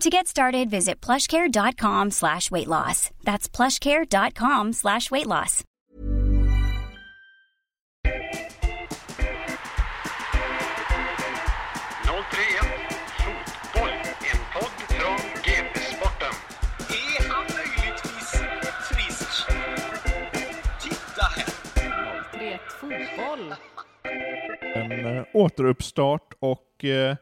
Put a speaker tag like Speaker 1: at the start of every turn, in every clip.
Speaker 1: To get started, visit plushcare.com slash weight loss. That's plushcare.com slash weight loss.
Speaker 2: Fotboll, en podd från GP-sporten.
Speaker 3: Är han möjligtvis frisk? Titta här!
Speaker 4: 3 fotboll.
Speaker 5: En eh, återuppstart och eh,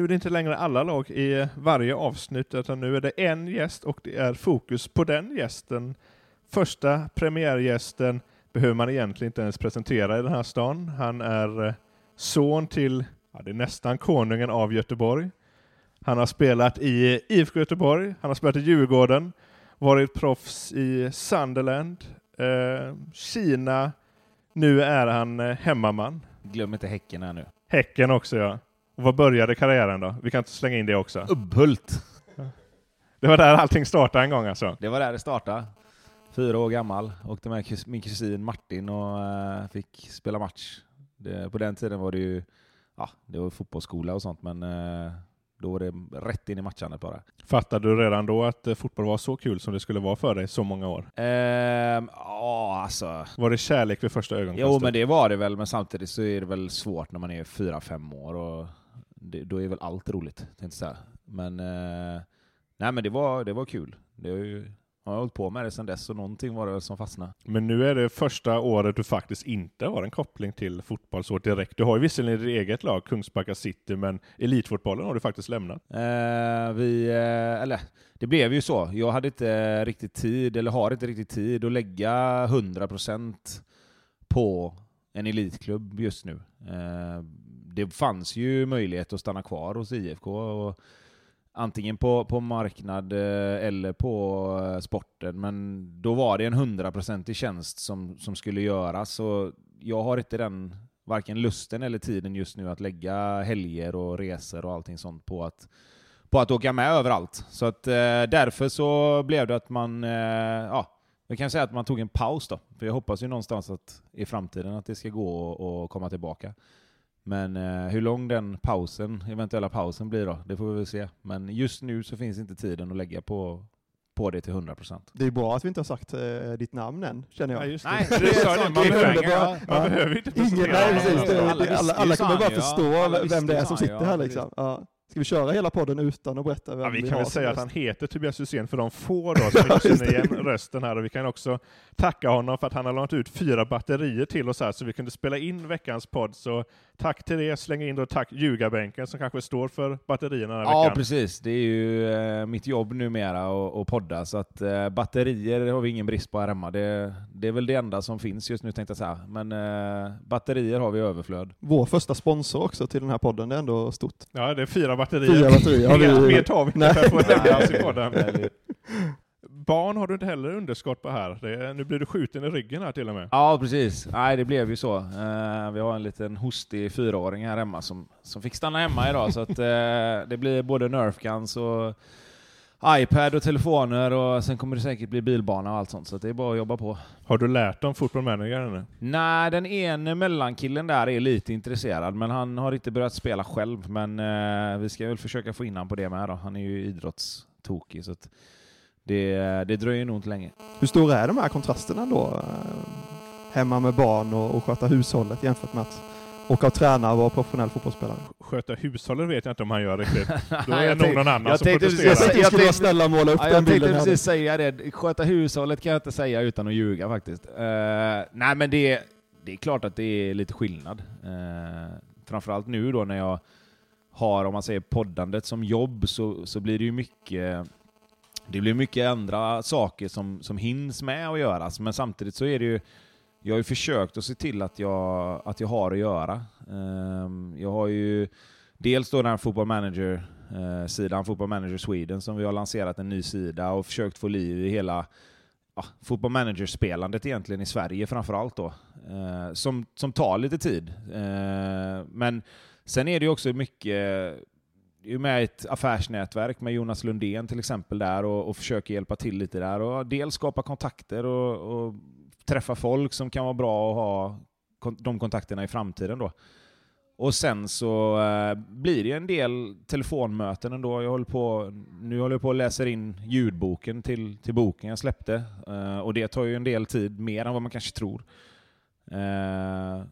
Speaker 5: nu är det inte längre alla lag i varje avsnitt utan nu är det en gäst och det är fokus på den gästen. Första premiärgästen behöver man egentligen inte ens presentera i den här stan. Han är eh, son till, ja, det är nästan konungen av Göteborg. Han har spelat i IFK Göteborg, han har spelat i Djurgården, varit proffs i Sunderland, eh, Kina, nu är han eh, hemmaman.
Speaker 6: Glöm inte Häcken här nu.
Speaker 5: Häcken också ja. Och vad började karriären då? Vi kan inte slänga in det också.
Speaker 6: Ubbhult.
Speaker 5: Det var där allting startade en gång alltså.
Speaker 6: Det var där det startade. Fyra år gammal. Åkte med min kusin Martin och eh, fick spela match. Det, på den tiden var det ju ja, det var fotbollsskola och sånt, men eh, då var det rätt in i matchandet bara.
Speaker 5: Fattade du redan då att eh, fotboll var så kul som det skulle vara för dig så många år?
Speaker 6: Ehm, Ja, alltså.
Speaker 5: Var det kärlek vid första ögonkastet?
Speaker 6: Jo, men det var det väl, men samtidigt så är det väl svårt när man är fyra, fem år och det, då är väl allt roligt, tänkte jag säga. Men, eh, nej men det var, det var kul. Det har ju, jag har hållit på med det sedan dess och någonting var det som fastnade.
Speaker 5: Men nu är det första året du faktiskt inte har en koppling till fotboll så direkt. Du har ju visserligen ditt eget lag, Kungsbacka City, men elitfotbollen har du faktiskt lämnat.
Speaker 6: Eh, vi, eh, eller det blev ju så. Jag hade inte riktigt tid, eller har inte riktigt tid att lägga 100% på en elitklubb just nu. Eh, det fanns ju möjlighet att stanna kvar hos IFK, och antingen på, på marknad eh, eller på eh, sporten, men då var det en 100% tjänst som, som skulle göras, och jag har inte den varken lusten eller tiden just nu att lägga helger och resor och allting sånt på att på att åka med överallt. Så att eh, därför så blev det att man, eh, ja, jag kan säga att man tog en paus då. För jag hoppas ju någonstans att i framtiden att det ska gå och komma tillbaka. Men eh, hur lång den pausen, eventuella pausen blir då, det får vi väl se. Men just nu så finns inte tiden att lägga på, på det till 100%.
Speaker 7: Det är bra att vi inte har sagt eh, ditt namn än, känner jag.
Speaker 5: Ja, just det.
Speaker 6: Nej, det är
Speaker 5: man,
Speaker 6: det
Speaker 5: behöver, man behöver inte
Speaker 7: Ingen, nej, precis. Det,
Speaker 6: Alla
Speaker 7: det, alla, alla kommer bara förstå vem det är som sitter här liksom. Ja. Ska vi köra hela podden utan att berätta vem
Speaker 5: Ja, vi
Speaker 7: vi
Speaker 5: kan
Speaker 7: har
Speaker 5: väl säga att han heter Tobias Hysén för de få då som inte känner igen rösten här och vi kan också tacka honom för att han har lånat ut fyra batterier till oss här så vi kunde spela in veckans podd. Så tack till det, släng in då tack ljugarbänken som kanske står för batterierna den här
Speaker 6: Ja,
Speaker 5: veckan.
Speaker 6: precis. Det är ju eh, mitt jobb numera att att podda, så att eh, batterier har vi ingen brist på här hemma. Det, det är väl det enda som finns just nu tänkte jag säga. Men eh, batterier har vi överflöd.
Speaker 7: Vår första sponsor också till den här podden, det är ändå stort.
Speaker 5: Ja, det är fyra batterier.
Speaker 7: Fyra batterier har
Speaker 5: mer, mer tar vi inte för att få nämnas i podden. Barn har du inte heller underskott på här. Det är, nu blir du skjuten i ryggen här till och med.
Speaker 6: Ja, precis. Nej, det blev ju så. Eh, vi har en liten hostig fyraåring här hemma som, som fick stanna hemma idag, så att, eh, det blir både nerfguns och iPad och telefoner och sen kommer det säkert bli bilbana och allt sånt. Så det är bara att jobba på.
Speaker 5: Har du lärt dem fotboll manager ännu?
Speaker 6: Nej, den ene mellankillen där är lite intresserad, men han har inte börjat spela själv. Men eh, vi ska väl försöka få in honom på det med då. Han är ju idrottstokig, så att det, det dröjer nog inte länge.
Speaker 7: Hur stora är de här kontrasterna då? eh, Hemma med barn och, och sköta hushållet jämfört med att och träna och vara professionell fotbollsspelare.
Speaker 5: Sköta hushållet vet jag inte om han gör riktigt. Då är det nog någon annan
Speaker 6: jag
Speaker 5: som
Speaker 6: tänkte
Speaker 5: protesterar.
Speaker 7: Jag skulle vara snälla och måla upp
Speaker 6: Ja,
Speaker 7: den
Speaker 6: jag tänkte
Speaker 7: bilden. jag hade.
Speaker 6: precis säga det. Sköta hushållet kan jag inte säga utan att ljuga faktiskt. Eh, nej, men det, det är klart att det är lite skillnad. Uh, framförallt nu då när jag har, om man säger poddandet som jobb, så, så blir det ju mycket det blir mycket andra saker som, som hinns med att göras, men samtidigt så är det ju jag har ju försökt att se till att jag, att jag har att göra. Ehm, jag har ju dels då den här Football Manager-sidan, eh, Football Manager Sweden, som vi har lanserat en ny sida och försökt få liv i hela ja, Football Manager-spelandet egentligen i Sverige framförallt då. Eh, som, som tar lite tid. Eh, men sen är det ju också mycket är ju med i ett affärsnätverk med Jonas Lundén till exempel där och, och försöker hjälpa till lite där och dels skapa kontakter och, och träffa folk som kan vara bra att ha de kontakterna i framtiden då. Och sen så eh, blir det en del telefonmöten ändå. Jag håller på, nu håller jag på att läsa in ljudboken till, till boken jag släppte. Eh, och det tar ju en del tid, mer än vad man kanske tror. Eh,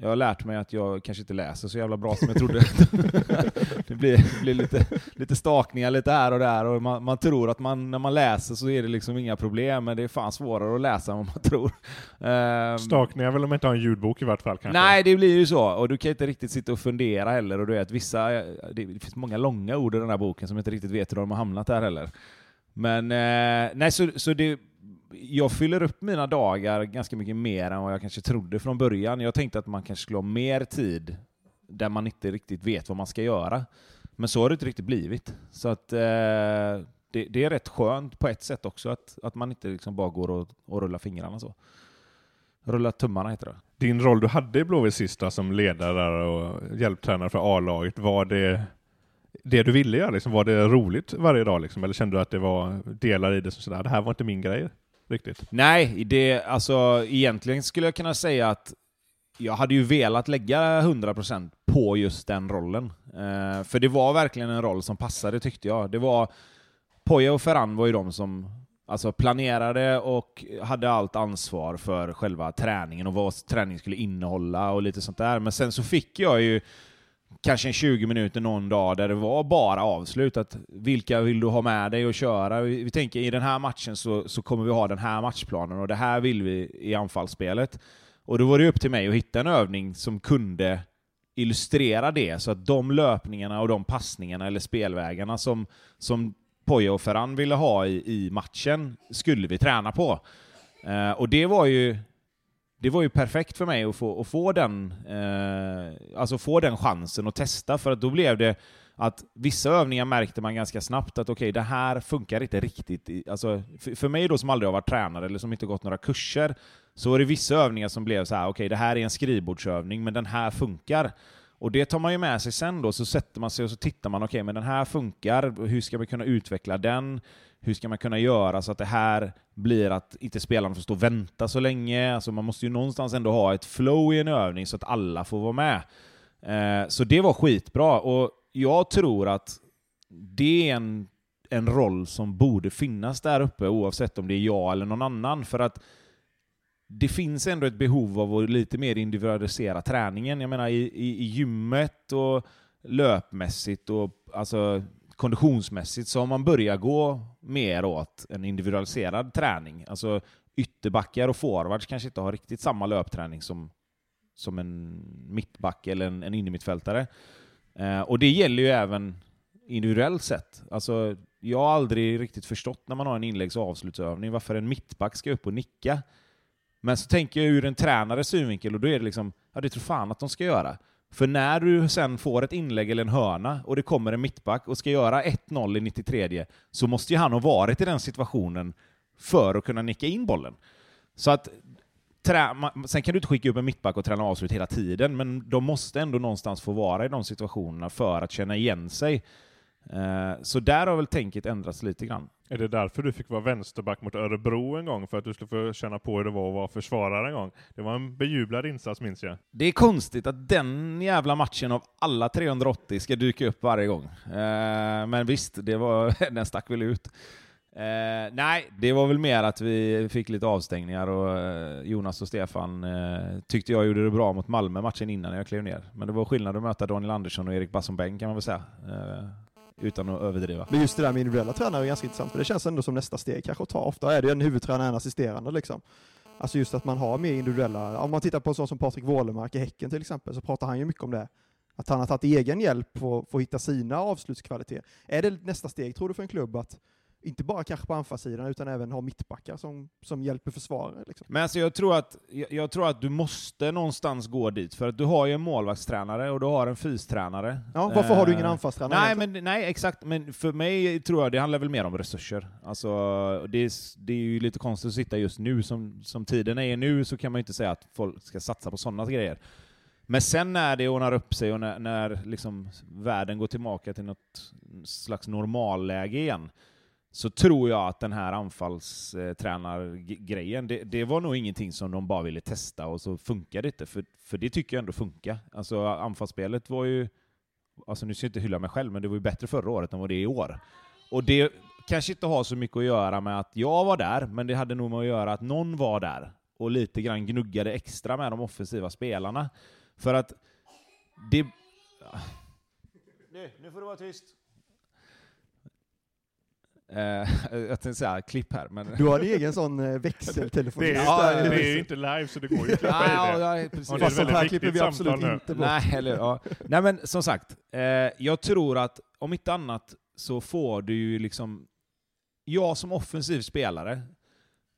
Speaker 6: jag har lärt mig att jag kanske inte läser så jävla bra som jag trodde. det blir, blir lite, lite stakningar lite här och där och man, man tror att man, när man läser så är det liksom inga problem, men det är fan svårare att läsa än vad man tror. Eh,
Speaker 5: Stakningar vill de inte ha en ljudbok i vart fall kanske?
Speaker 6: Nej, det blir ju så. Och du kan inte riktigt sitta och fundera heller. Och du vet, vissa, det finns många långa ord i den här boken som jag inte riktigt vet hur de har hamnat där heller. Men eh, nej, så, så det, jag fyller upp mina dagar ganska mycket mer än vad jag kanske trodde från början. Jag tänkte att man kanske skulle ha mer tid där man inte riktigt vet vad man ska göra. Men så har det inte riktigt blivit. Så att eh, det, det är rätt skönt på ett sätt också att, att man inte liksom bara går och, och rullar fingrarna så. Rulla tummarna heter det.
Speaker 5: Din roll du hade i Blåvitt sista som ledare och hjälptränare för A-laget, var det det du ville göra? Liksom, var det roligt varje dag? Liksom? Eller kände du att det var delar i det som sådär, det här var inte min grej riktigt?
Speaker 6: Nej, det, alltså egentligen skulle jag kunna säga att jag hade ju velat lägga 100% på just den rollen. Eh, för det var verkligen en roll som passade tyckte jag. Det var, Poya och Ferran var ju de som alltså, planerade och hade allt ansvar för själva träningen och vad träningen skulle innehålla och lite sånt där. Men sen så fick jag ju kanske en 20 minuter någon dag där det var bara avslutat. Vilka vill du ha med dig och köra? Vi, vi tänker i den här matchen så, så kommer vi ha den här matchplanen och det här vill vi i anfallsspelet. Och då var det upp till mig att hitta en övning som kunde illustrera det, så att de löpningarna och de passningarna eller spelvägarna som, som Poya och Ferran ville ha i, i matchen skulle vi träna på. Eh, och det var ju det var ju perfekt för mig att få, att få, den, eh, alltså få den chansen att testa, för att då blev det att vissa övningar märkte man ganska snabbt att okej, okay, det här funkar inte riktigt. Alltså, för, för mig då som aldrig har varit tränare eller som inte gått några kurser, så var det vissa övningar som blev så här: okej, okay, det här är en skrivbordsövning, men den här funkar. Och det tar man ju med sig sen då, så sätter man sig och så tittar man, okej, okay, men den här funkar, hur ska man kunna utveckla den? Hur ska man kunna göra så att det här blir att inte spelarna får stå och vänta så länge? Alltså man måste ju någonstans ändå ha ett flow i en övning så att alla får vara med. Eh, så det var skitbra, och jag tror att det är en, en roll som borde finnas där uppe oavsett om det är jag eller någon annan. För att det finns ändå ett behov av att lite mer individualisera träningen. Jag menar i, i, i gymmet och löpmässigt och alltså konditionsmässigt så har man börjat gå mer åt en individualiserad träning. Alltså ytterbackar och forwards kanske inte har riktigt samma löpträning som, som en mittback eller en, en innermittfältare. Eh, och det gäller ju även individuellt sett. Alltså, jag har aldrig riktigt förstått när man har en inläggs och avslutsövning varför en mittback ska upp och nicka. Men så tänker jag ur en tränares synvinkel och då är det liksom, ja det tror fan att de ska göra. För när du sen får ett inlägg eller en hörna och det kommer en mittback och ska göra 1-0 i 93 så måste ju han ha varit i den situationen för att kunna nicka in bollen. Så att trä, man, sen kan du inte skicka upp en mittback och träna avslut hela tiden, men de måste ändå någonstans få vara i de situationerna för att känna igen sig. Eh, så där har väl tänket ändrats lite grann.
Speaker 5: Är det därför du fick vara vänsterback mot Örebro en gång? För att du skulle få känna på hur det var att vara försvarare en gång? Det var en bejublad insats minns jag.
Speaker 6: Det är konstigt att den jävla matchen av alla 380 ska dyka upp varje gång. Eh, men visst, det var, den stack väl ut. Eh, nej, det var väl mer att vi fick lite avstängningar och eh, Jonas och Stefan eh, tyckte jag gjorde det bra mot Malmö matchen innan jag klev ner. Men det var skillnad att möta Daniel Andersson och Erik Basson kan man väl säga. Utan att överdriva.
Speaker 7: Men just det där med individuella tränare är ganska intressant, för det känns ändå som nästa steg kanske att ta. Ofta är det ju en huvudtränare, en assisterande liksom. Alltså just att man har mer individuella, om man tittar på en sån som Patrik Wålemark i Häcken till exempel, så pratar han ju mycket om det. Att han har tagit egen hjälp för för att hitta sina avslutskvaliteter. Är det nästa steg, tror du, för en klubb att inte bara kanske på anfallssidan, utan även ha mittbackar som, som hjälper försvarare? Liksom?
Speaker 6: Men alltså jag tror, att, jag, jag tror att du måste någonstans gå dit, för att du har ju en målvaktstränare och du har en fystränare.
Speaker 7: Ja, varför har du ingen
Speaker 6: Eh,
Speaker 7: anfallstränare
Speaker 6: Nej, men, nej, exakt. Men för mig tror jag det handlar väl mer om resurser. Alltså, det, är, det är ju lite konstigt att sitta just nu, som, som tiden är nu så kan man ju inte säga att folk ska satsa på sådana grejer. Men sen när det ordnar upp sig och när, när liksom världen går tillbaka till något slags normalläge igen, så tror jag att den här anfallstränargrejen, det, det var nog ingenting som de bara ville testa och så funkar det inte, för, för det tycker jag ändå funkar. Alltså anfallsspelet var ju, alltså nu ska jag inte hylla mig själv, men det var ju bättre förra året än vad det är i år. Och det kanske inte har så mycket att göra med att jag var där, men det hade nog med att göra att någon var där och lite grann gnuggade extra med de offensiva spelarna. För att det... Nu, nu får du vara tyst. Eh, jag tänkte säga klipp här, men...
Speaker 7: Du har en egen sån eh, växeltelefon.
Speaker 5: Det är,
Speaker 6: Ja,
Speaker 5: det är ju inte live så det går ju att klippa
Speaker 6: Ja, ja, precis.
Speaker 7: Fast sånt här klipper vi absolut
Speaker 5: nu.
Speaker 7: inte bort.
Speaker 6: Nej, eller, ja. Nej men som sagt, eh, jag tror att om inte annat så får du ju liksom... Jag som offensiv spelare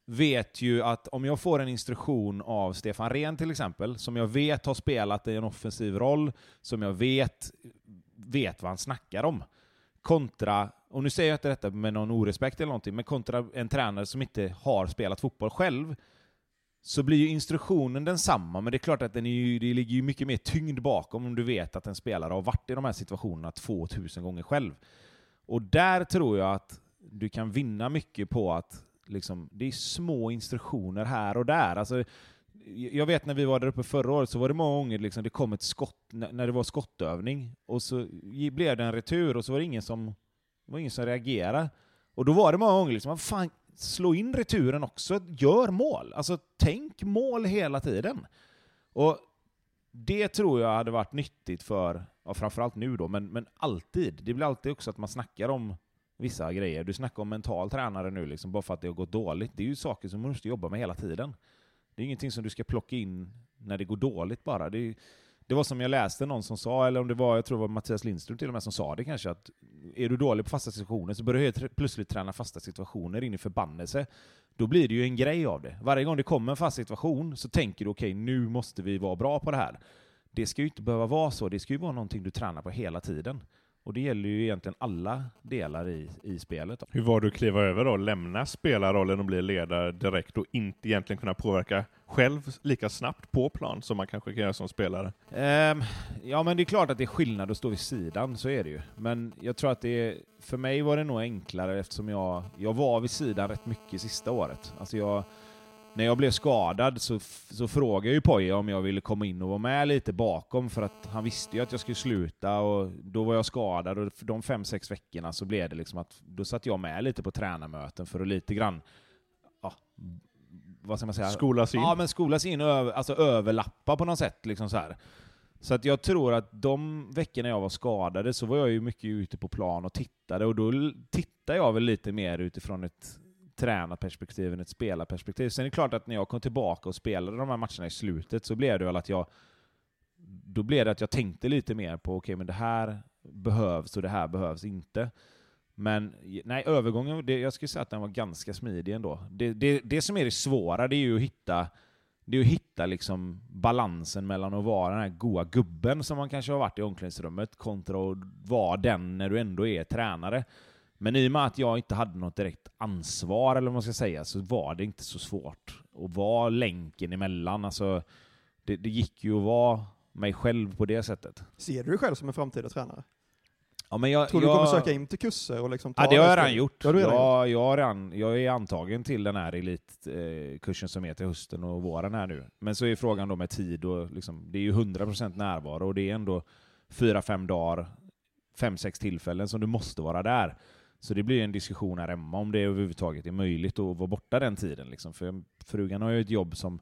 Speaker 6: vet ju att om jag får en instruktion av Stefan Rehn till exempel, som jag vet har spelat i en offensiv roll, som jag vet, vet vad han snackar om, kontra, och nu säger jag inte detta med någon orespekt eller någonting, men kontra en tränare som inte har spelat fotboll själv, så blir ju instruktionen densamma, men det är klart att den är ju, det ligger ju mycket mer tyngd bakom om du vet att en spelare har varit i de här situationerna 2000 gånger själv. Och där tror jag att du kan vinna mycket på att liksom, det är små instruktioner här och där. Alltså, jag vet när vi var där uppe förra året så var det många gånger liksom, det kom ett skott, när när det var skottövning, och så blev det en retur och så var det ingen som, det var ingen som reagerade. Och då var det många gånger liksom, fan, slå in returen också, gör mål. Alltså tänk mål hela tiden. Och det tror jag hade varit nyttigt för, ja, framförallt nu då, men, men alltid. Det blir alltid också att man snackar om vissa grejer. Du snackar om mental tränare nu, liksom, bara för att det har gått dåligt. Det är ju saker som man måste jobba med hela tiden. Det är ingenting som du ska plocka in när det går dåligt bara. Det, är- det var som jag läste någon som sa, eller om det var, jag tror det var Mattias Lindström till och med som sa det kanske, att är du dålig på fasta situationer så börjar du helt plötsligt träna fasta situationer in i förbannelse. Då blir det ju en grej av det. Varje gång det kommer en fast situation så tänker du okej, nu måste vi vara bra på det här. Det ska ju inte behöva vara så, det ska ju vara någonting du tränar på hela tiden. Och det gäller ju egentligen alla delar i, i spelet.
Speaker 5: Hur var du att kliva över då? Lämna spelarrollen och bli ledare direkt och inte egentligen kunna påverka själv lika snabbt på plan som man kanske kan göra som spelare?
Speaker 6: Ehm, ja, men det är klart att det är skillnad att stå vid sidan, så är det ju. Men jag tror att det för mig var det nog enklare eftersom jag, jag var vid sidan rätt mycket sista året. Alltså jag, när jag blev skadad så, så frågade ju Poja om jag ville komma in och vara med lite bakom för att han visste ju att jag skulle sluta och då var jag skadad och de fem, sex veckorna så blev det liksom att då satt jag med lite på tränarmöten för att lite grann, ja, vad ska man säga?
Speaker 5: Skolas in?
Speaker 6: Ja, men skolas in och över, alltså överlappa på något sätt. Liksom så, här. så att jag tror att de veckorna jag var skadade så var jag ju mycket ute på plan och tittade, och då tittade jag väl lite mer utifrån ett tränarperspektiv än ett spelarperspektiv. Sen är det klart att när jag kom tillbaka och spelade de här matcherna i slutet så blev det väl att jag då blev det att jag tänkte lite mer på okej, men det här behövs och det här behövs inte. Men nej, övergången, det, jag skulle säga att den var ganska smidig ändå. Det, det, det som är det svåra, det är ju att hitta, det är att hitta liksom balansen mellan att vara den här goa gubben som man kanske har varit i omklädningsrummet kontra att vara den när du ändå är tränare. Men i och med att jag inte hade något direkt ansvar, eller vad man ska säga, så var det inte så svårt att vara länken emellan. Alltså, det, det gick ju att vara mig själv på det sättet.
Speaker 7: Ser du dig själv som en framtida tränare?
Speaker 6: Ja, men jag,
Speaker 7: Tror du
Speaker 6: jag...
Speaker 7: kommer söka in till kurser och liksom ta
Speaker 6: Ja, det har jag redan gjort.
Speaker 7: Du redan
Speaker 6: jag, Jag, har redan, jag är antagen till den här elitkursen som är till hösten och våren här nu. Men så är frågan då med tid och liksom, det är ju 100% närvaro och det är ändå 4-5 dagar, 5-6 tillfällen som du måste vara där. Så det blir en diskussion här hemma om det överhuvudtaget är möjligt att vara borta den tiden. Liksom. För frugan har ju ett jobb som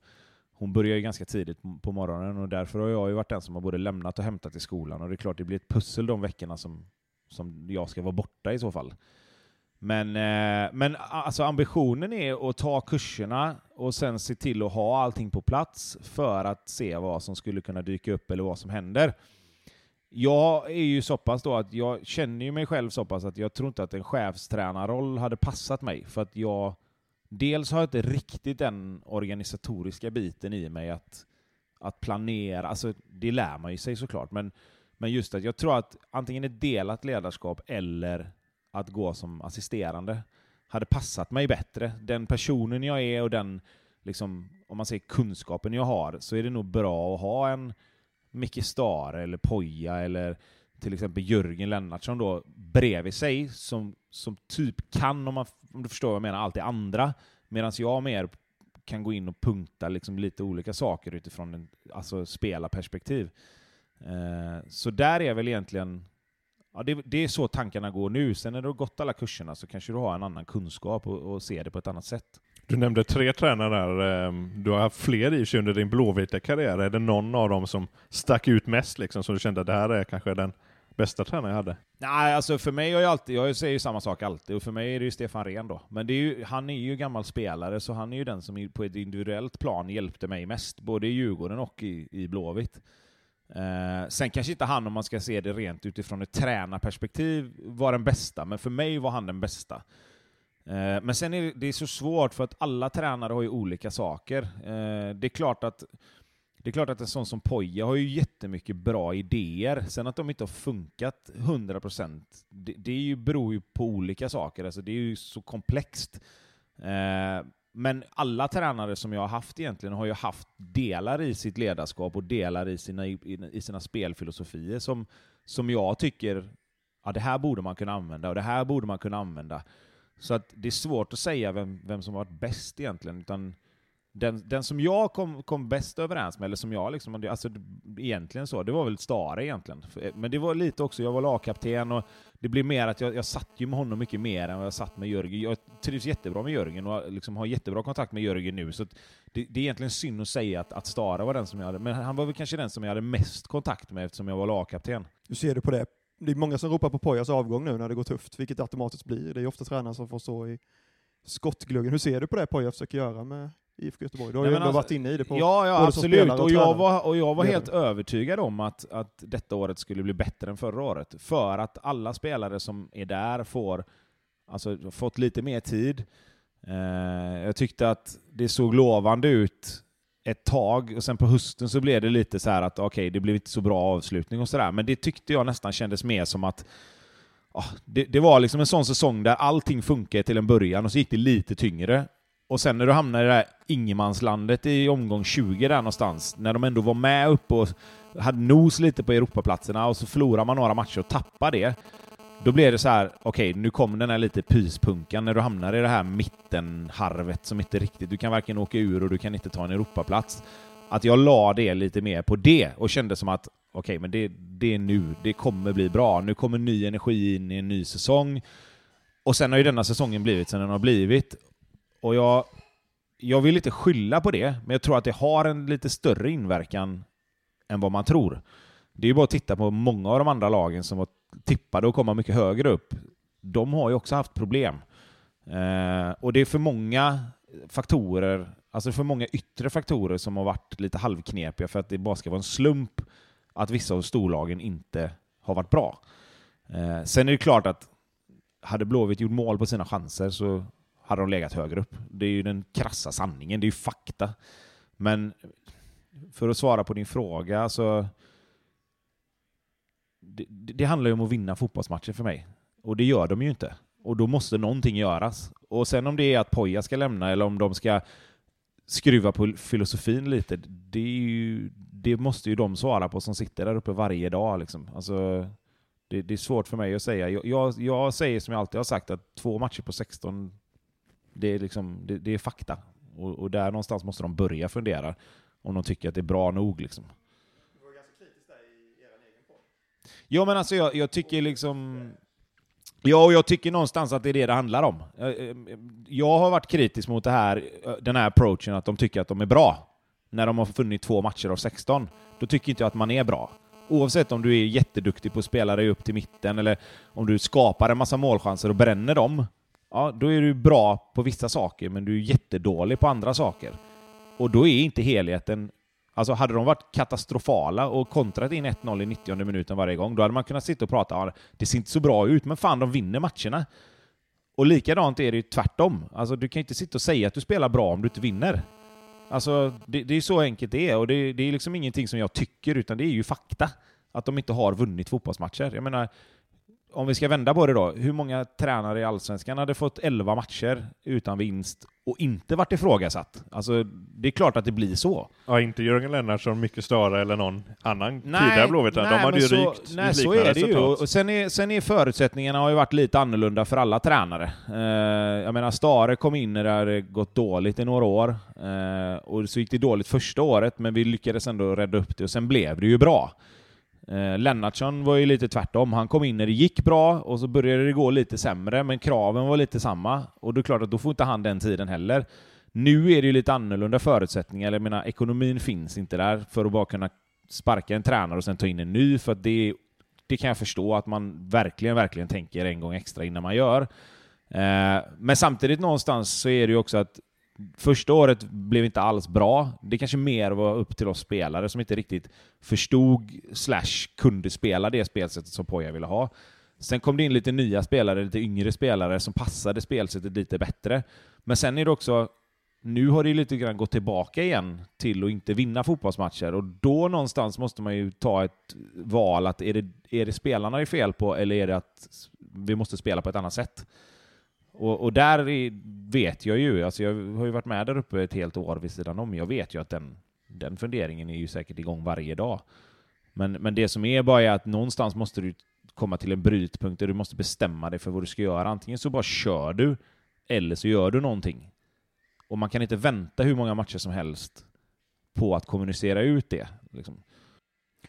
Speaker 6: hon börjar ju ganska tidigt på morgonen och därför har jag ju varit den som har både lämnat och hämtat i skolan. Och det är klart, det blir ett pussel de veckorna som, som jag ska vara borta i så fall. Men, eh, men alltså ambitionen är att ta kurserna och sen se till att ha allting på plats för att se vad som skulle kunna dyka upp eller vad som händer. Jag är ju så pass då att jag känner ju mig själv så pass att jag tror inte att en chefstränarroll hade passat mig. För att jag dels har jag inte riktigt den organisatoriska biten i mig att, att planera, alltså det lär man ju sig såklart, men, men just att jag tror att antingen ett delat ledarskap eller att gå som assisterande hade passat mig bättre. Den personen jag är och den, liksom, om man säger kunskapen jag har, så är det nog bra att ha en Micke Stare eller Poja eller till exempel Jörgen Lennartsson då bredvid sig som, som typ kan, om, man, om du förstår vad jag menar, allt det andra. Medan jag mer kan gå in och punkta liksom lite olika saker utifrån en alltså spelarperspektiv. Eh, så där är väl egentligen Ja, det, det, är så tankarna går nu. Sen när du har gått alla kurserna så kanske du har en annan kunskap och, och ser det på ett annat sätt.
Speaker 5: Du nämnde tre tränare där. Ehm, du har haft fler i och för sig under din blåvita karriär. Är det någon av dem som stack ut mest, liksom, som du kände att det här är kanske den bästa tränaren jag hade?
Speaker 6: Nej, alltså för mig har jag alltid, jag säger ju samma sak alltid, och för mig är det ju Stefan Rehn då. Men det är ju, han är ju gammal spelare, så han är ju den som på ett individuellt plan hjälpte mig mest, både i Djurgården och i, i Blåvitt. Eh, sen kanske inte han, om man ska se det rent utifrån ett tränarperspektiv, var den bästa, men för mig var han den bästa. Eh, men sen är det, så svårt, för att alla tränare har ju olika saker. Eh, det är klart att det är klart att en sån som Poja har ju jättemycket bra idéer. Sen att de inte har funkat 100% det, det är ju, beror ju på olika saker. Alltså det är ju så komplext. Eh, men alla tränare som jag har haft egentligen har ju haft delar i sitt ledarskap och delar i sina, i, i sina spelfilosofier som, som jag tycker ja, det här borde man kunna använda och det här borde man kunna använda. Så att det är svårt att säga vem, vem som varit bäst egentligen. Utan den, den som jag kom, kom bäst överens med, eller som jag liksom, alltså egentligen så, det var väl Stare egentligen. Eh, men det var lite också, jag var lagkapten och det blev mer att jag, jag satt ju med honom mycket mer än vad jag satt med Jörgen. Jag trivs jättebra med Jörgen och liksom har jättebra kontakt med Jörgen nu, så det, det, är egentligen synd att säga att, att Stare var den som jag hade, men han var väl kanske den som jag hade mest kontakt med eftersom jag var lagkapten.
Speaker 7: Hur ser du på det? Det är många som ropar på Pojas avgång nu när det går tufft, vilket det automatiskt blir. Det är ju ofta tränare som får stå i skottgluggen. Hur ser du på det Poja försöker göra med IFK Göteborg? Du har
Speaker 6: Nej,
Speaker 7: ju ändå
Speaker 6: alltså-
Speaker 7: varit inne i det på
Speaker 6: Ja, ja absolut.
Speaker 7: spelare
Speaker 6: Och jag, var, och jag var helt
Speaker 7: Ledare.
Speaker 6: övertygad om att, att detta året skulle bli bättre än förra året. För att alla spelare som är där får alltså, fått lite mer tid. Eh, jag tyckte att det såg lovande ut ett tag, och sen på hösten så blev det lite så här att okej, det blev inte så bra avslutning och sådär. Men det tyckte jag nästan kändes mer som att oh, det, det var liksom en sån säsong där allting funkade till en början och så gick det lite tyngre. Och sen när du hamnar i det här ingenmanslandet i omgång 20 där någonstans, när de ändå var med uppe och hade nos lite på Europaplatserna och så förlorar man några matcher och tappar det. Då blir det så här, okej, nu kommer den här lite pyspunkan när du hamnar i det här mittenharvet som inte riktigt, du kan varken åka ur och du kan inte ta en Europaplats. Att jag la det lite mer på det och kände som att okej, men det, det är nu, det kommer bli bra. Nu kommer ny energi in i en ny säsong. Och sen har ju denna säsongen blivit som den har blivit. Och jag, jag vill inte skylla på det, men jag tror att det har en lite större inverkan än vad man tror. Det är ju bara att titta på många av de andra lagen som var tippade att komma mycket högre upp. De har ju också haft problem. Eh, och det är för många faktorer, alltså för många yttre faktorer som har varit lite halvknepiga för att det bara ska vara en slump att vissa av storlagen inte har varit bra. Eh, sen är det klart att hade Blåvitt gjort mål på sina chanser så hade de legat högre upp. Det är ju den krassa sanningen, det är ju fakta. Men för att svara på din fråga så det, det handlar ju om att vinna fotbollsmatcher för mig. Och det gör de ju inte. Och då måste någonting göras. Och sen om det är att Poja ska lämna eller om de ska skruva på filosofin lite, det, är ju, det måste ju de svara på som sitter där uppe varje dag. Liksom. Alltså, Det, det är svårt för mig att säga. Jag, jag, jag säger som jag alltid har sagt, att två matcher på 16, det är, liksom, det, det är fakta. Och, och där någonstans måste de börja fundera, om de tycker att det är bra nog. Liksom. Ja, men alltså jag, jag tycker liksom... Ja, och jag tycker någonstans att det är det det handlar om. Jag, jag har varit kritisk mot det här, eh, den här approachen, att de tycker att de är bra. När de har funnit två matcher av 16. Då tycker inte jag att man är bra. Oavsett om du är jätteduktig på att spela dig upp till mitten, eller om du skapar en massa målchanser och bränner dem. Ja, då är du bra på vissa saker, men du är jättedålig på andra saker. Och då är inte helheten Alltså hade de varit katastrofala och kontrat in 1-0 i 90 minuten varje gång, då hade man kunnat sitta och prata om det ser inte så bra ut, men fan de vinner matcherna. Och likadant är det ju tvärtom. Alltså du kan inte sitta och säga att du spelar bra om du inte vinner. Alltså det, det är så enkelt det är, och det, det är liksom ingenting som jag tycker, utan det är ju fakta. Att de inte har vunnit fotbollsmatcher. Jag menar, om vi ska vända på det då, hur många tränare i Allsvenskan hade fått 11 matcher utan vinst och inte varit ifrågasatt? Alltså, det är klart att det blir så.
Speaker 5: Ja, inte Jörgen Lennartsson, Micke Stara eller någon annan tidigare Blåvitt. De hade ju
Speaker 6: så,
Speaker 5: rykt
Speaker 6: Nej, så är det ju. Och sen är, sen är förutsättningarna har ju varit lite annorlunda för alla tränare. Eh, jag menar, Stare kom in när det hade gått dåligt i några år, eh, och så gick det dåligt första året, men vi lyckades ändå rädda upp det, och sen blev det ju bra. Eh, Lennartsson var ju lite tvärtom. Han kom in när det gick bra och så började det gå lite sämre, men kraven var lite samma. Och det är klart att då får inte han den tiden heller. Nu är det ju lite annorlunda förutsättningar. Jag menar, ekonomin finns inte där för att bara kunna sparka en tränare och sen ta in en ny, för att det, det kan jag förstå att man verkligen, verkligen tänker en gång extra innan man gör. Eh, men samtidigt någonstans så är det ju också att Första året blev inte alls bra. Det kanske mer var upp till oss spelare som inte riktigt förstod slash kunde spela det spelsättet som Poja ville ha. Sen kom det in lite nya spelare, lite yngre spelare som passade spelsättet lite bättre. Men sen är det också, nu har det lite grann gått tillbaka igen till att inte vinna fotbollsmatcher och då någonstans måste man ju ta ett val att är det, är det spelarna det är fel på eller är det att vi måste spela på ett annat sätt? Och, och där är, vet jag ju, alltså jag har ju varit med där uppe ett helt år vid sidan om, jag vet ju att den, den funderingen är ju säkert igång varje dag. Men, men det som är bara är att någonstans måste du komma till en brytpunkt där du måste bestämma dig för vad du ska göra. Antingen så bara kör du, eller så gör du någonting. Och man kan inte vänta hur många matcher som helst på att kommunicera ut det. Liksom.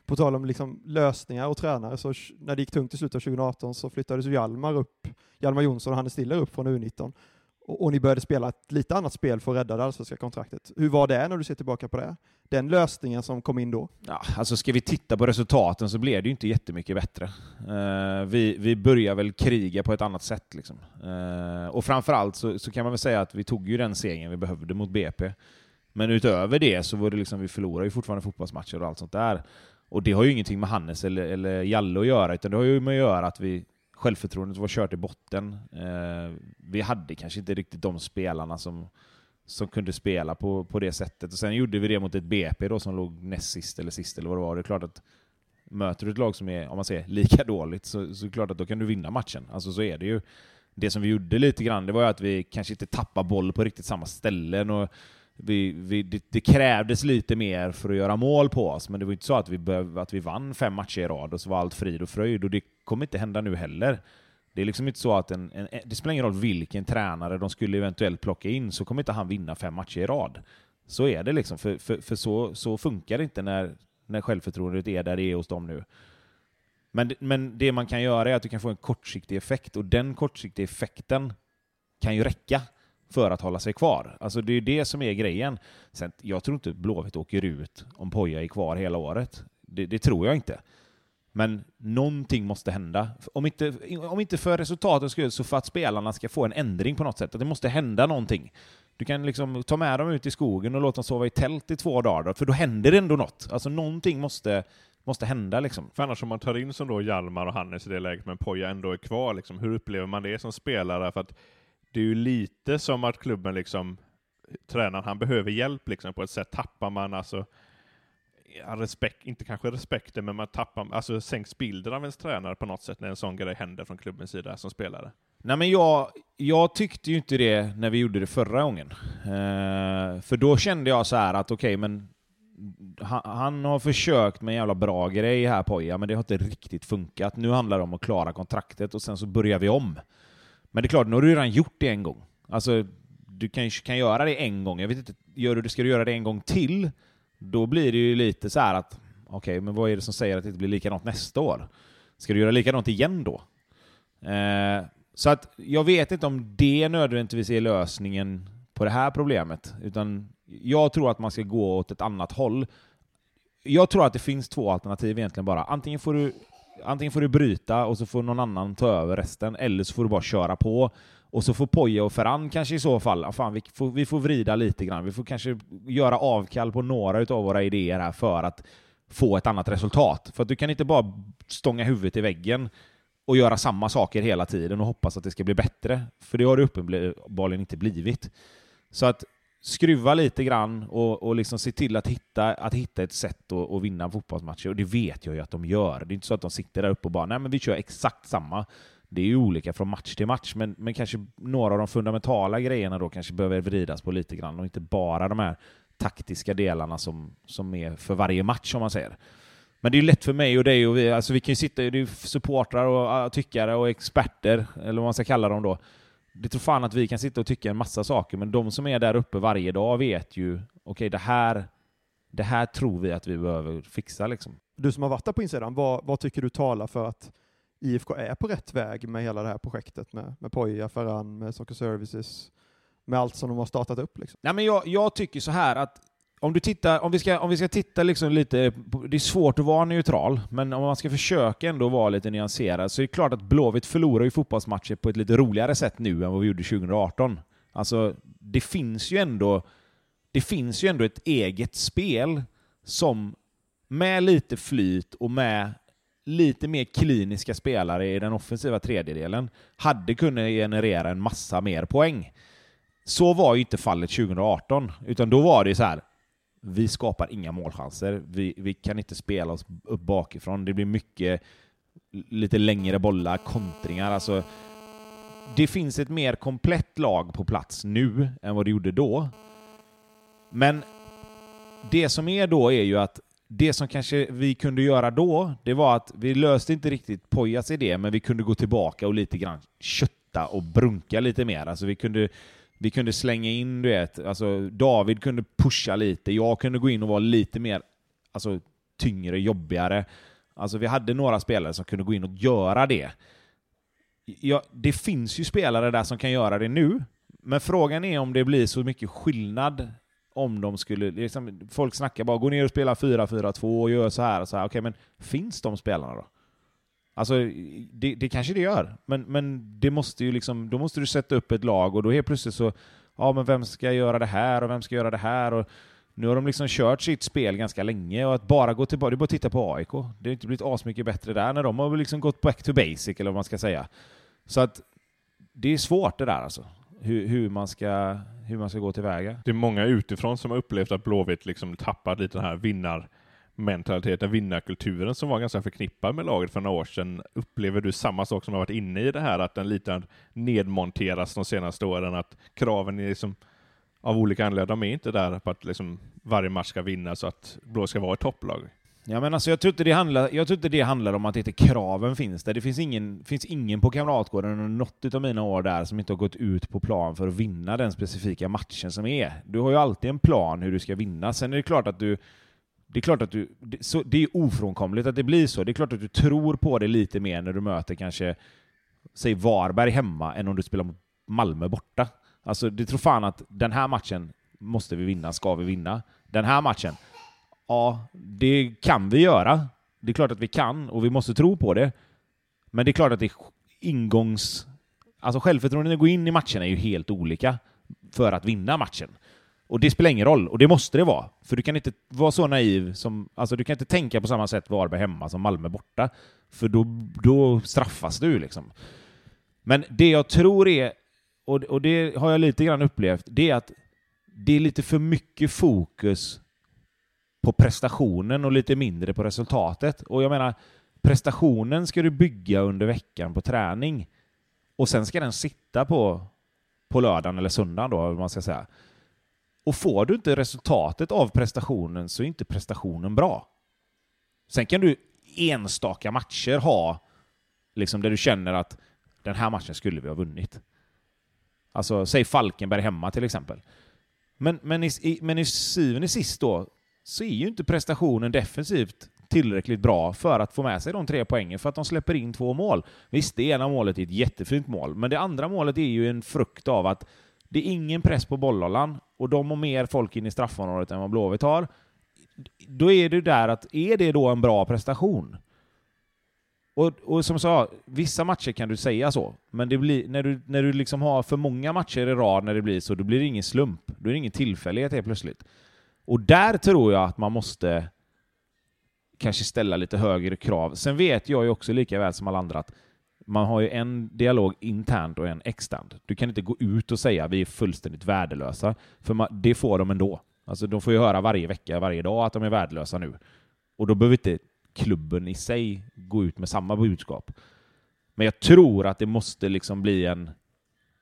Speaker 7: På tal om liksom lösningar och tränare, så när det gick tungt i slutet av 2018 så flyttades Hjalmar upp, Hjalmar Jonsson och Hannes Stiller upp från U19. Och, och, ni började spela ett lite annat spel för att rädda det allsvenska kontraktet. Hur var det när du ser tillbaka på det? Den lösningen som kom in då?
Speaker 6: Ja, alltså ska vi titta på resultaten så blev det ju inte jättemycket bättre. Uh, vi, vi började väl kriga på ett annat sätt. Liksom. Uh, och framförallt så, så kan man väl säga att vi tog ju den segern vi behövde mot BP. Men utöver det så var det liksom, vi förlorade ju fortfarande fotbollsmatcher och allt sånt där. Och det har ju ingenting med Hannes eller, eller Jalle att göra, utan det har ju med att göra att vi självförtroendet var kört i botten. Eh, vi hade kanske inte riktigt de spelarna som, som kunde spela på, på det sättet. Och sen gjorde vi det mot ett BP då som låg näst sist eller sist eller vad det var. Det är klart att möter du ett lag som är, om man säger, lika dåligt så, så är det klart att då kan du vinna matchen. Alltså så är det ju. Det som vi gjorde lite grann, det var ju att vi kanske inte tappade boll på riktigt samma ställen. Och vi, vi, det, det, krävdes lite mer för att göra mål på oss, men det var inte så att vi, behöv, att vi vann fem matcher i rad och så var allt frid och fröjd, och det kommer inte hända nu heller. Det är liksom inte så att en, en, det spelar ingen roll vilken tränare de skulle eventuellt plocka in, så kommer inte han vinna fem matcher i rad. Så är det liksom, för, för, för så, så funkar det inte när, när självförtroendet är där det är hos dem nu. Men, men det man kan göra är att du kan få en kortsiktig effekt, och den kortsiktiga effekten kan ju räcka för att hålla sig kvar. Alltså det är det som är grejen. Sen, jag tror inte Blåvitt åker ut om Poja är kvar hela året. Det, det, tror jag inte. Men någonting måste hända. Om inte, om inte för resultatets skull, så för att spelarna ska få en ändring på något sätt. Att det måste hända någonting. Du kan liksom ta med dem ut i skogen och låta dem sova i tält i två dagar, för då händer det ändå något. Alltså någonting måste, måste hända liksom.
Speaker 5: För annars om man tar in som då Hjalmar och Hannes i det läget, men Poja ändå är kvar, liksom, hur upplever man det som spelare? För att det är ju lite som att klubben liksom, tränaren, han behöver hjälp liksom på ett sätt. Tappar man alltså, ja, respekt, inte kanske respekten, men man tappar, alltså sänks bilden av ens tränare på något sätt när en sån grej händer från klubbens sida som spelare?
Speaker 6: Nej men jag, jag tyckte ju inte det när vi gjorde det förra gången. Eh, för då kände jag så här att okej, okay, men han, han har försökt med en jävla bra grej här Poja, men det har inte riktigt funkat. Nu handlar det om att klara kontraktet och sen så börjar vi om. Men det är klart, nu har du redan gjort det en gång. Alltså, du kanske kan göra det en gång. Jag vet inte, gör du, ska du göra det en gång till, då blir det ju lite så här att okej, okay, men vad är det som säger att det inte blir likadant nästa år? Ska du göra likadant igen då? Eh, så att jag vet inte om det nödvändigtvis är lösningen på det här problemet, utan jag tror att man ska gå åt ett annat håll. Jag tror att det finns två alternativ egentligen bara. Antingen får du, antingen får du bryta och så får någon annan ta över resten, eller så får du bara köra på. Och så får Poja och Ferran kanske i så fall, ah, fan, vi, får, vi får vrida lite grann. Vi får kanske göra avkall på några av våra idéer här för att få ett annat resultat. För att du kan inte bara stånga huvudet i väggen och göra samma saker hela tiden och hoppas att det ska bli bättre. För det har det uppenbarligen inte blivit. Så att skruva lite grann och, och liksom se till att hitta, att hitta ett sätt att, att vinna fotbollsmatcher. Och det vet jag ju att de gör. Det är inte så att de sitter där uppe och bara nej men vi kör exakt samma. Det är ju olika från match till match, men, men kanske några av de fundamentala grejerna då kanske behöver vridas på lite grann och inte bara de här taktiska delarna som, som är för varje match, om man säger. Men det är ju lätt för mig och dig och vi, alltså vi kan ju sitta, det är supportrar och tyckare och experter, eller vad man ska kalla dem då. Det tror fan att vi kan sitta och tycka en massa saker, men de som är där uppe varje dag vet ju, okej okay, det här det här tror vi att vi behöver fixa liksom.
Speaker 7: Du som har varit där på insidan, vad, vad tycker du talar för att IFK är på rätt väg med hela det här projektet med, med Poja, Ferran, med Soccer Services, med allt som de har startat upp? Liksom.
Speaker 6: Nej, men jag, jag tycker så här att om, du tittar, om, vi ska, om vi ska titta liksom lite, det är svårt att vara neutral, men om man ska försöka ändå vara lite nyanserad så är det klart att Blåvitt förlorar ju fotbollsmatcher på ett lite roligare sätt nu än vad vi gjorde 2018. Alltså, det finns ju ändå, det finns ju ändå ett eget spel som med lite flyt och med lite mer kliniska spelare i den offensiva tredjedelen hade kunnat generera en massa mer poäng. Så var ju inte fallet 2018, utan då var det så här. Vi skapar inga målchanser. Vi, vi kan inte spela oss upp bakifrån. Det blir mycket lite längre bollar, kontringar. Alltså, det finns ett mer komplett lag på plats nu än vad det gjorde då. Men det som är då är ju att det som kanske vi kunde göra då, det var att vi löste inte riktigt Pojas idé, men vi kunde gå tillbaka och lite grann kötta och brunka lite mer. Alltså vi kunde, vi kunde slänga in, du vet, alltså David kunde pusha lite, jag kunde gå in och vara lite mer alltså, tyngre, jobbigare. Alltså vi hade några spelare som kunde gå in och göra det. Ja, det finns ju spelare där som kan göra det nu, men frågan är om det blir så mycket skillnad om de skulle... Liksom, folk snackar bara gå ner och spela 4-4-2 och gör så här och så här. Okej, men finns de spelarna då? Alltså, det, det kanske det gör, men, men det måste ju liksom, då måste du sätta upp ett lag och då helt plötsligt så, ja men vem ska göra det här och vem ska göra det här? Och nu har de liksom kört sitt spel ganska länge och att bara gå tillbaka, det är bara att titta på AIK. Det har inte blivit asmycket bättre där när de har liksom gått back to basic eller vad man ska säga. Så att det är svårt det där alltså hur, hur, man ska, hur man ska gå tillväga.
Speaker 5: Det är många utifrån som har upplevt att Blåvitt liksom tappat lite den här vinnar vinnarmentaliteten, vinnarkulturen som var ganska förknippad med laget för några år sedan. Upplever du samma sak som har varit inne i det här, att den lite nedmonteras de senaste åren, att kraven är liksom av olika anledningar, de är inte där på att liksom varje match ska vinnas så att Blå ska vara ett topplag?
Speaker 6: Ja, men alltså, jag, tror inte det handlar, jag tror inte det handlar om att inte kraven finns där. Det finns ingen, finns ingen på Kamratgården under något av mina år där som inte har gått ut på plan för att vinna den specifika matchen som är. Du har ju alltid en plan hur du ska vinna. Sen är det klart att du det är klart att du, det, så, det är ofrånkomligt att det blir så. Det är klart att du tror på det lite mer när du möter kanske, säg Varberg hemma, än om du spelar mot Malmö borta. Alltså, det tror fan att den här matchen måste vi vinna, ska vi vinna. Den här matchen, Ja, det kan vi göra. Det är klart att vi kan och vi måste tro på det. Men det är klart att det är ingångs... Alltså självförtroendet att gå in i matchen är ju helt olika för att vinna matchen. Och det spelar ingen roll, och det måste det vara. För du kan inte vara så naiv som... Alltså du kan inte tänka på samma sätt Varberg hemma som Malmö borta. För då, då straffas du liksom. Men det jag tror är, och, och det har jag lite grann upplevt, det är att det är lite för mycket fokus på prestationen och lite mindre på resultatet. Och jag menar, prestationen ska du bygga under veckan på träning och sen ska den sitta på, på lördagen eller söndagen då, man ska säga. Och får du inte resultatet av prestationen så är inte prestationen bra. Sen kan du enstaka matcher ha, liksom där du känner att den här matchen skulle vi ha vunnit. Alltså, säg Falkenberg hemma till exempel. Men, men, i, i, men i syvende sist då, så är ju inte prestationen defensivt tillräckligt bra för att få med sig de tre poängen, för att de släpper in två mål. Visst, det ena målet är ett jättefint mål, men det andra målet är ju en frukt av att det är ingen press på bollhållaren, och de har mer folk in i straffområdet än vad Blåvitt har. Då är det där att, är det då en bra prestation? Och, och som jag sa, vissa matcher kan du säga så, men det blir, när, du, när du liksom har för många matcher i rad när det blir så, då blir det ingen slump. Då är det ingen tillfällighet helt plötsligt. Och där tror jag att man måste kanske ställa lite högre krav. Sen vet jag ju också lika väl som alla andra att man har ju en dialog internt och en externt. Du kan inte gå ut och säga att vi är fullständigt värdelösa, för man, det får de ändå. Alltså, de får ju höra varje vecka, varje dag att de är värdelösa nu. Och då behöver inte klubben i sig gå ut med samma budskap. Men jag tror att det måste liksom bli en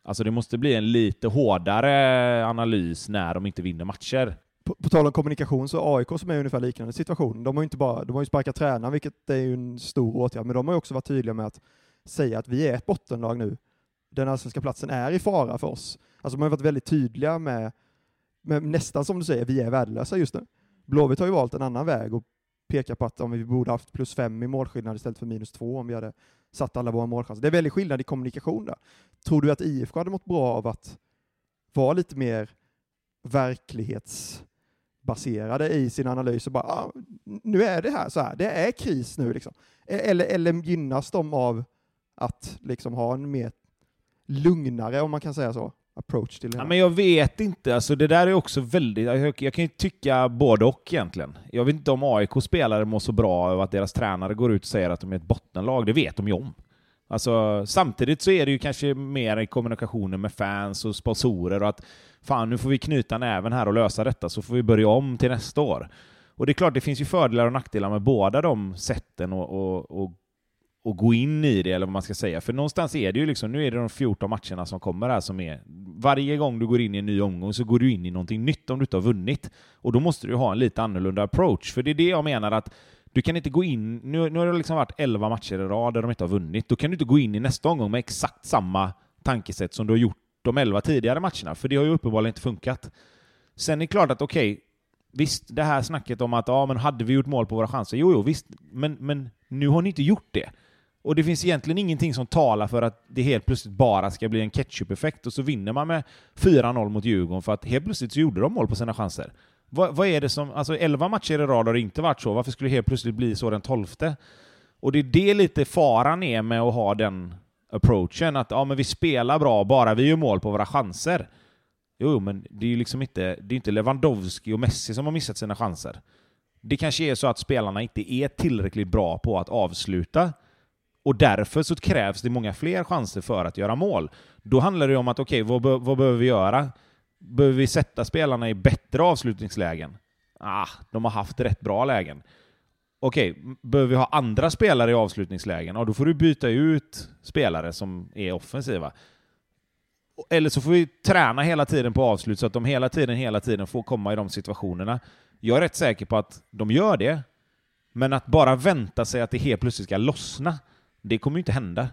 Speaker 6: Alltså det måste bli en lite hårdare analys när de inte vinner matcher.
Speaker 7: På, på tal om kommunikation så AIK som är i ungefär liknande situation, de har ju inte bara, de har ju sparkat tränaren, vilket är ju en stor åtgärd, men de har ju också varit tydliga med att säga att vi är ett bottenlag nu. Den allsvenska platsen är i fara för oss. Alltså de har varit väldigt tydliga med, med nästan som du säger, vi är värdelösa just nu. Blåvitt har ju valt en annan väg och pekar på att om vi borde haft plus fem i målskillnad istället för minus två om vi hade satt alla våra målchanser. Det är väldigt skillnad i kommunikation där. Tror du att IFK hade mått bra av att vara lite mer verklighetsbaserade i sin analys och bara ah, nu är det här så här, det är kris nu liksom. E- eller, eller gynnas de av att liksom ha en mer lugnare, om man kan säga så, approach till det
Speaker 6: Ja,
Speaker 7: här?
Speaker 6: men jag vet inte, alltså det där är också väldigt... Jag, jag kan ju tycka både och egentligen. Jag vet inte om AIK-spelare mår så bra av att deras tränare går ut och säger att de är ett bottenlag, det vet de ju om. Alltså, samtidigt så är det ju kanske mer i kommunikationen med fans och sponsorer och att fan, nu får vi knyta näven här och lösa detta, så får vi börja om till nästa år. Och det är klart, det finns ju fördelar och nackdelar med båda de sätten och, och, gå in i det, eller vad man ska säga. För någonstans är det ju liksom, nu är det de 14 matcherna som kommer här som är... Varje gång du går in i en ny omgång så går du in i någonting nytt om du inte har vunnit. Och då måste du ha en lite annorlunda approach, för det är det jag menar att du kan inte gå in, nu, nu har det liksom varit 11 matcher i rad där de inte har vunnit, då kan du inte gå in i nästa omgång med exakt samma tankesätt som du har gjort de 11 tidigare matcherna, för det har ju uppenbarligen inte funkat. Sen är det klart att okej, visst, det här snacket om att ja, men hade vi gjort mål på våra chanser? Jo, jo, visst, men, men nu har ni inte gjort det. Och det finns egentligen ingenting som talar för att det helt plötsligt bara ska bli en ketchup-effekt och så vinner man med 4-0 mot Djurgården för att helt plötsligt så gjorde de mål på sina chanser. Vad, vad är det som, alltså 11 matcher i rad har det inte varit så, varför skulle det helt plötsligt bli så den 12? Och det är det lite faran är med att ha den approachen, att ja men vi spelar bra bara vi gör mål på våra chanser. Jo, jo, men det är ju liksom inte, det är inte Lewandowski och Messi som har missat sina chanser. Det kanske är så att spelarna inte är tillräckligt bra på att avsluta, och därför så krävs det många fler chanser för att göra mål. Då handlar det om att okej, okay, vad, be- vad behöver vi göra? Behöver vi sätta spelarna i bättre avslutningslägen? Ah, de har haft rätt bra lägen. Okej, okay, behöver vi ha andra spelare i avslutningslägen? Ja, då får du byta ut spelare som är offensiva. Eller så får vi träna hela tiden på avslut så att de hela tiden, hela tiden får komma i de situationerna. Jag är rätt säker på att de gör det, men att bara vänta sig att det helt plötsligt ska lossna, det kommer ju inte hända.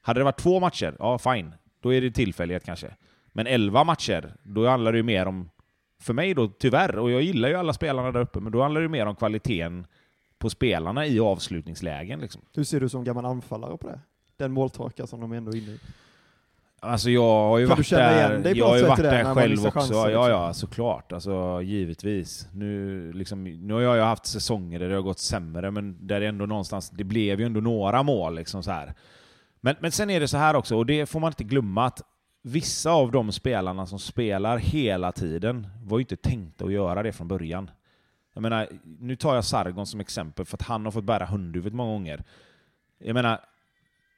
Speaker 6: Hade det varit två matcher, ja fine, då är det tillfällighet kanske. Men elva matcher, då handlar det ju mer om, för mig då tyvärr, och jag gillar ju alla spelarna där uppe, men då handlar det ju mer om kvaliteten på spelarna i avslutningslägen. Liksom.
Speaker 7: Hur ser du som gammal anfallare på det? Den måltorka som de ändå är inne i.
Speaker 6: Alltså jag har ju
Speaker 7: du
Speaker 6: varit där, jag har ju varit där själv också.
Speaker 7: chanser,
Speaker 6: ja,
Speaker 7: liksom?
Speaker 6: ja, såklart. Alltså givetvis. Nu, liksom, nu har jag ju haft säsonger där det har gått sämre, men där det ändå någonstans, det blev ju ändå några mål liksom så här. Men, men sen är det så här också, och det får man inte glömma, att vissa av de spelarna som spelar hela tiden var ju inte tänkta att göra det från början. Jag menar, nu tar jag Sargon som exempel, för att han har fått bära hundhuvudet många gånger. Jag menar,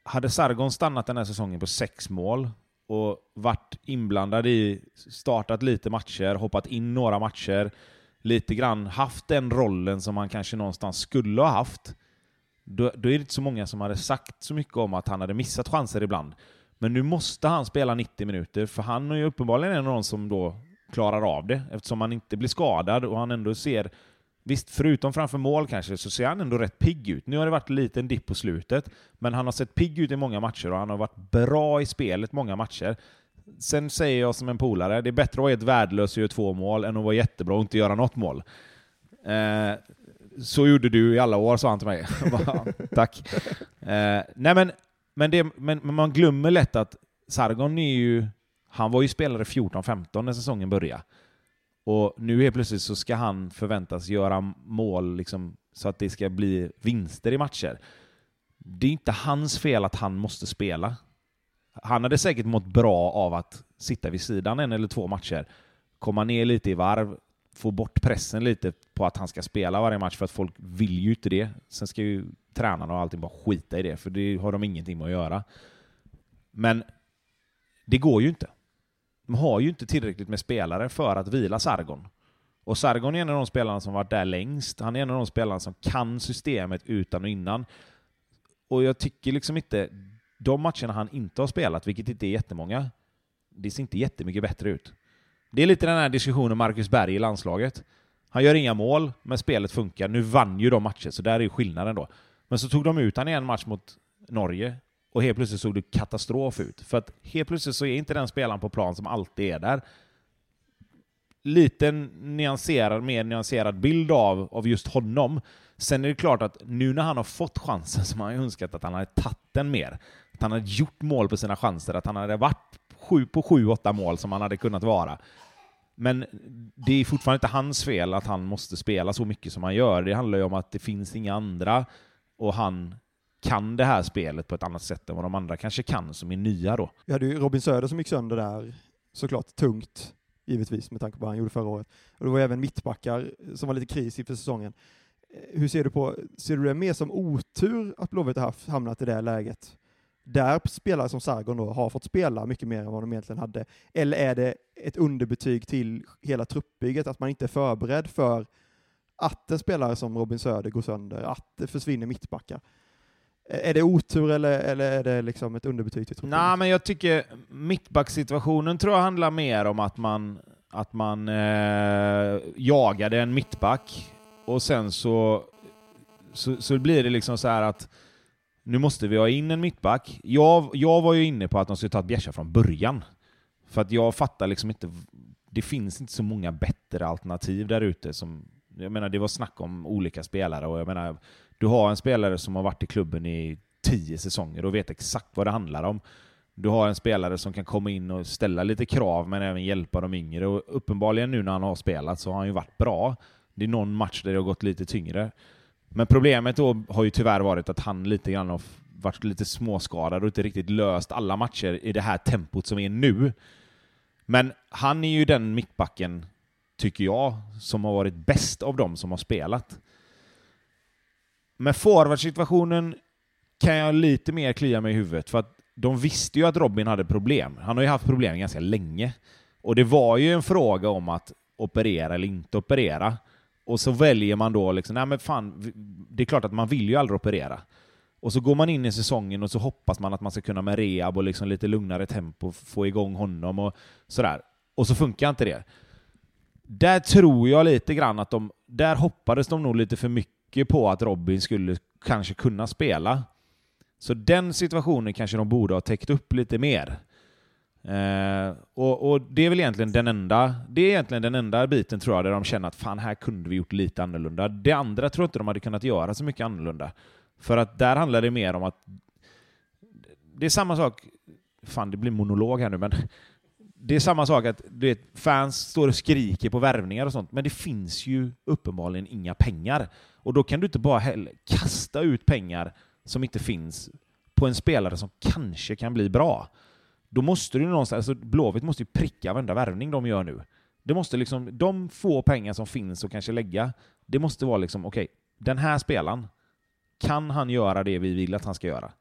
Speaker 6: hade Sargon stannat den här säsongen på sex mål och varit inblandad i, startat lite matcher, hoppat in några matcher, lite grann haft den rollen som han kanske någonstans skulle ha haft, då, då är det inte så många som hade sagt så mycket om att han hade missat chanser ibland. Men nu måste han spela 90 minuter, för han är ju uppenbarligen en av de som då klarar av det eftersom han inte blir skadad och han ändå ser Visst, förutom framför mål kanske, så ser han ändå rätt pigg ut. Nu har det varit en liten dipp på slutet, men han har sett pigg ut i många matcher och han har varit bra i spelet många matcher. Sen säger jag som en polare, det är bättre att vara helt värdelös och göra två mål än att vara jättebra och inte göra något mål. Eh, så gjorde du i alla år, sa han till mig. Bara, Tack. Eh, nej men, men, det, men, men man glömmer lätt att Sargon är ju, han var ju spelare 14-15 när säsongen började. Och nu helt plötsligt så ska han förväntas göra mål liksom, så att det ska bli vinster i matcher. Det är inte hans fel att han måste spela. Han hade säkert mått bra av att sitta vid sidan en eller två matcher, komma ner lite i varv, få bort pressen lite på att han ska spela varje match, för att folk vill ju inte det. Sen ska ju tränarna och allting bara skita i det, för det har de ingenting med att göra. Men det går ju inte. De har ju inte tillräckligt med spelare för att vila Sargon. Och Sargon är en av de spelarna som varit där längst. Han är en av de spelarna som kan systemet utan och innan. Och jag tycker liksom inte... De matcherna han inte har spelat, vilket inte är jättemånga, det ser inte jättemycket bättre ut. Det är lite den här diskussionen Marcus Berg i landslaget. Han gör inga mål, men spelet funkar. Nu vann ju de matcher, så där är ju skillnaden då. Men så tog de ut han i en match mot Norge, och helt plötsligt såg det katastrof ut. För att helt plötsligt så är inte den spelaren på plan som alltid är där. Lite nyanserad, mer nyanserad bild av, av just honom. Sen är det klart att nu när han har fått chansen så har man ju önskat att han hade tagit den mer. Att han hade gjort mål på sina chanser, att han hade varit sju, på sju, åtta mål som han hade kunnat vara. Men det är fortfarande inte hans fel att han måste spela så mycket som han gör. Det handlar ju om att det finns inga andra och han kan det här spelet på ett annat sätt än vad de andra kanske kan, som är nya då.
Speaker 7: Vi hade ju Robin Söder som gick sönder där, såklart tungt, givetvis, med tanke på vad han gjorde förra året. Och det var även mittbackar som var lite kris inför säsongen. Eh, hur ser du på, ser du det mer som otur att Blåvitt har hamnat i det här läget? Där spelare som Sargon då har fått spela mycket mer än vad de egentligen hade. Eller är det ett underbetyg till hela truppbygget, att man inte är förberedd för att en spelare som Robin Söder går sönder, att det försvinner mittbackar? Är det otur eller, eller är det liksom ett underbetyg till truppen?
Speaker 6: Nej, men jag tycker mittbacksituationen tror jag handlar mer om att man, att man eh, jagade en mittback och sen så, så, så blir det liksom så här att nu måste vi ha in en mittback. Jag, jag var ju inne på att de skulle ta ett Bjärsa från början. För att jag fattar liksom inte, det finns inte så många bättre alternativ där ute som jag menar, det var snack om olika spelare och jag menar, du har en spelare som har varit i klubben i tio säsonger och vet exakt vad det handlar om. Du har en spelare som kan komma in och ställa lite krav men även hjälpa de yngre och uppenbarligen nu när han har spelat så har han ju varit bra. Det är någon match där det har gått lite tyngre. Men problemet då har ju tyvärr varit att han lite grann har varit lite småskadad och inte riktigt löst alla matcher i det här tempot som är nu. Men han är ju den mittbacken, tycker jag, som har varit bäst av dem som har spelat. Med forwardsituationen kan jag lite mer klia mig i huvudet, för att de visste ju att Robin hade problem. Han har ju haft problem ganska länge. Och det var ju en fråga om att operera eller inte operera. Och så väljer man då liksom, nej men fan, det är klart att man vill ju aldrig operera. Och så går man in i säsongen och så hoppas man att man ska kunna med rehab och liksom lite lugnare tempo få igång honom och sådär. Och så funkar inte det. Där tror jag lite grann att de, där hoppades de nog lite för mycket på att Robin skulle kanske kunna spela. Så den situationen kanske de borde ha täckt upp lite mer. Eh, och, och, det är väl egentligen den enda, det är egentligen den enda biten tror jag där de känner att fan, här kunde vi gjort lite annorlunda. Det andra tror jag inte de hade kunnat göra så mycket annorlunda. För att där handlar det mer om att det är samma sak, fan det blir monolog här nu, men det är samma sak att du vet, fans står och skriker på värvningar och sånt, men det finns ju uppenbarligen inga pengar. Och då kan du inte bara heller kasta ut pengar som inte finns på en spelare som kanske kan bli bra. Då måste du någonstans, alltså Blåvitt måste ju pricka varenda värvning de gör nu. Det måste liksom, de få pengar som finns och kanske lägga, det måste vara liksom, okej, okay, den här spelaren, kan han göra det vi vill att han ska göra?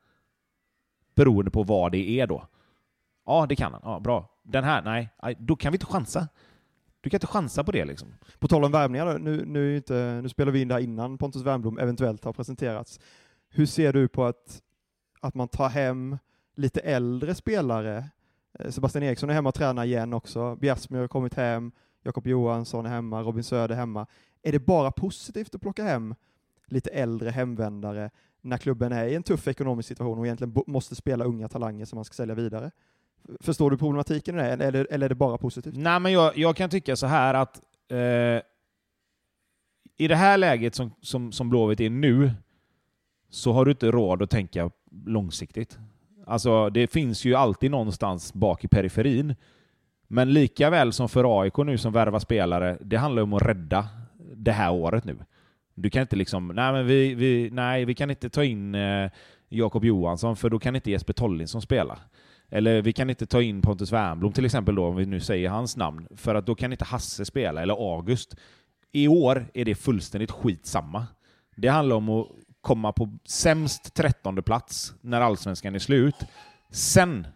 Speaker 6: Beroende på vad det är då. Ja, det kan han. Ja, bra. Den här, nej, då kan vi inte chansa. Du kan inte chansa på det liksom.
Speaker 7: På tal om värvningar, nu, nu, inte, nu spelar vi in det här innan Pontus Wernbloom eventuellt har presenterats. Hur ser du på att, att man tar hem lite äldre spelare eh, Sebastian Eriksson är hemma och tränar igen också. Bjärsmyr har kommit hem. Jakob Johansson är hemma. Robin Söder är hemma. Är det bara positivt att plocka hem lite äldre hemvändare när klubben är i en tuff ekonomisk situation och egentligen måste spela unga talanger som man ska sälja vidare? Förstår du problematiken i det, eller är det, eller är det bara positivt?
Speaker 6: Nej, men jag, jag kan tycka så här att eh, i det här läget som, som, som Blåvitt är nu, så har du inte råd att tänka långsiktigt. Alltså, det finns ju alltid någonstans bak i periferin. Men lika väl som för AIK nu som värvar spelare, det handlar om att rädda det här året nu. Du kan inte liksom, nej men vi, vi, nej, vi kan inte ta in eh, Jakob Johansson för då kan inte Jesper Tollinsson spela. Eller vi kan inte ta in Pontus Wernbloom till exempel då, om vi nu säger hans namn, för att då kan inte Hasse spela, eller August. I år är det fullständigt skitsamma. Det handlar om att komma på sämst trettonde plats när allsvenskan är slut. Sen,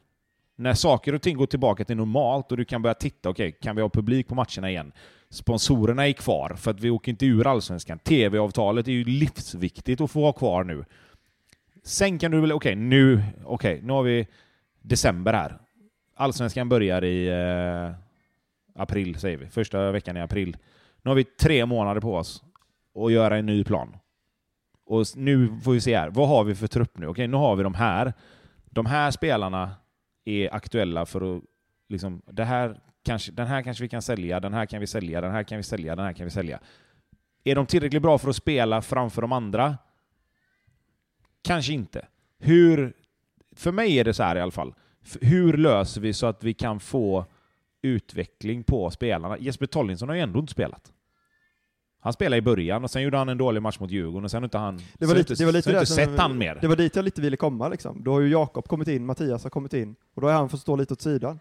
Speaker 6: när saker och ting går tillbaka till normalt och du kan börja titta, okej, kan vi ha publik på matcherna igen? Sponsorerna är kvar, för att vi åker inte ur allsvenskan. TV-avtalet är ju livsviktigt att få ha kvar nu. Sen kan du väl, okej, nu, okej, nu har vi december här. Allsvenskan börjar i eh, april, säger vi. Första veckan i april. Nu har vi tre månader på oss att göra en ny plan. Och nu får vi se här, vad har vi för trupp nu? Okej, nu har vi de här. De här spelarna är aktuella för att liksom, det här kanske, den här kanske vi kan sälja, den här kan vi sälja, den här kan vi sälja, den här kan vi sälja. Är de tillräckligt bra för att spela framför de andra? Kanske inte. Hur, för mig är det så här i alla fall. Hur löser vi så att vi kan få utveckling på spelarna? Jesper Tollinsson har ju ändå inte spelat. Han spelade i början och sen gjorde han en dålig match mot Djurgården och sen har inte han...
Speaker 7: Det var lite,
Speaker 6: inte,
Speaker 7: det var lite
Speaker 6: inte sett han mer.
Speaker 7: Det var dit jag lite ville komma liksom. Då har ju Jakob kommit in, Mattias har kommit in, och då har han fått stå lite åt sidan.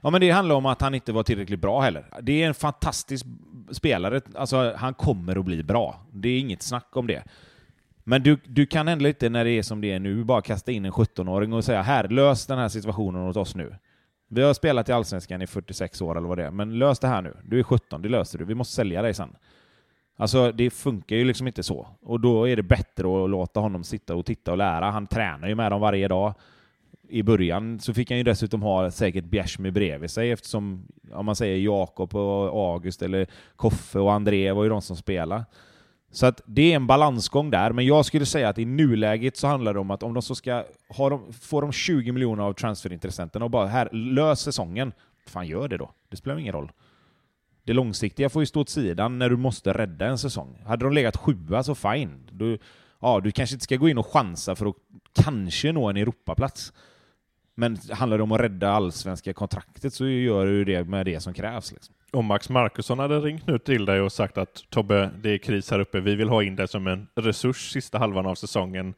Speaker 6: Ja, men det handlar om att han inte var tillräckligt bra heller. Det är en fantastisk spelare. Alltså, han kommer att bli bra. Det är inget snack om det. Men du, du kan ändå inte, när det är som det är nu, bara kasta in en 17-åring och säga här, lös den här situationen åt oss nu. Vi har spelat i Allsvenskan i 46 år eller vad det är, men lös det här nu. Du är 17, det löser du. Vi måste sälja dig sen. Alltså, det funkar ju liksom inte så. Och då är det bättre att låta honom sitta och titta och lära. Han tränar ju med dem varje dag i början så fick han ju dessutom ha säkert Bjärsmy bredvid sig eftersom, om man säger Jakob och August eller Koffe och André var ju de som spelade. Så att det är en balansgång där, men jag skulle säga att i nuläget så handlar det om att om de så ska ha de, får de 20 miljoner av transferintressenterna och bara här, lös säsongen. Fan, gör det då. Det spelar ingen roll. Det långsiktiga får ju stå åt sidan när du måste rädda en säsong. Hade de legat sjua så fine. Du, ja, du kanske inte ska gå in och chansa för att kanske nå en Europaplats. Men handlar det om att rädda allsvenska kontraktet så gör du det med det som krävs. Liksom.
Speaker 5: Om Max Markusson hade ringt nu till dig och sagt att Tobbe, det är kris här uppe, vi vill ha in dig som en resurs sista halvan av säsongen.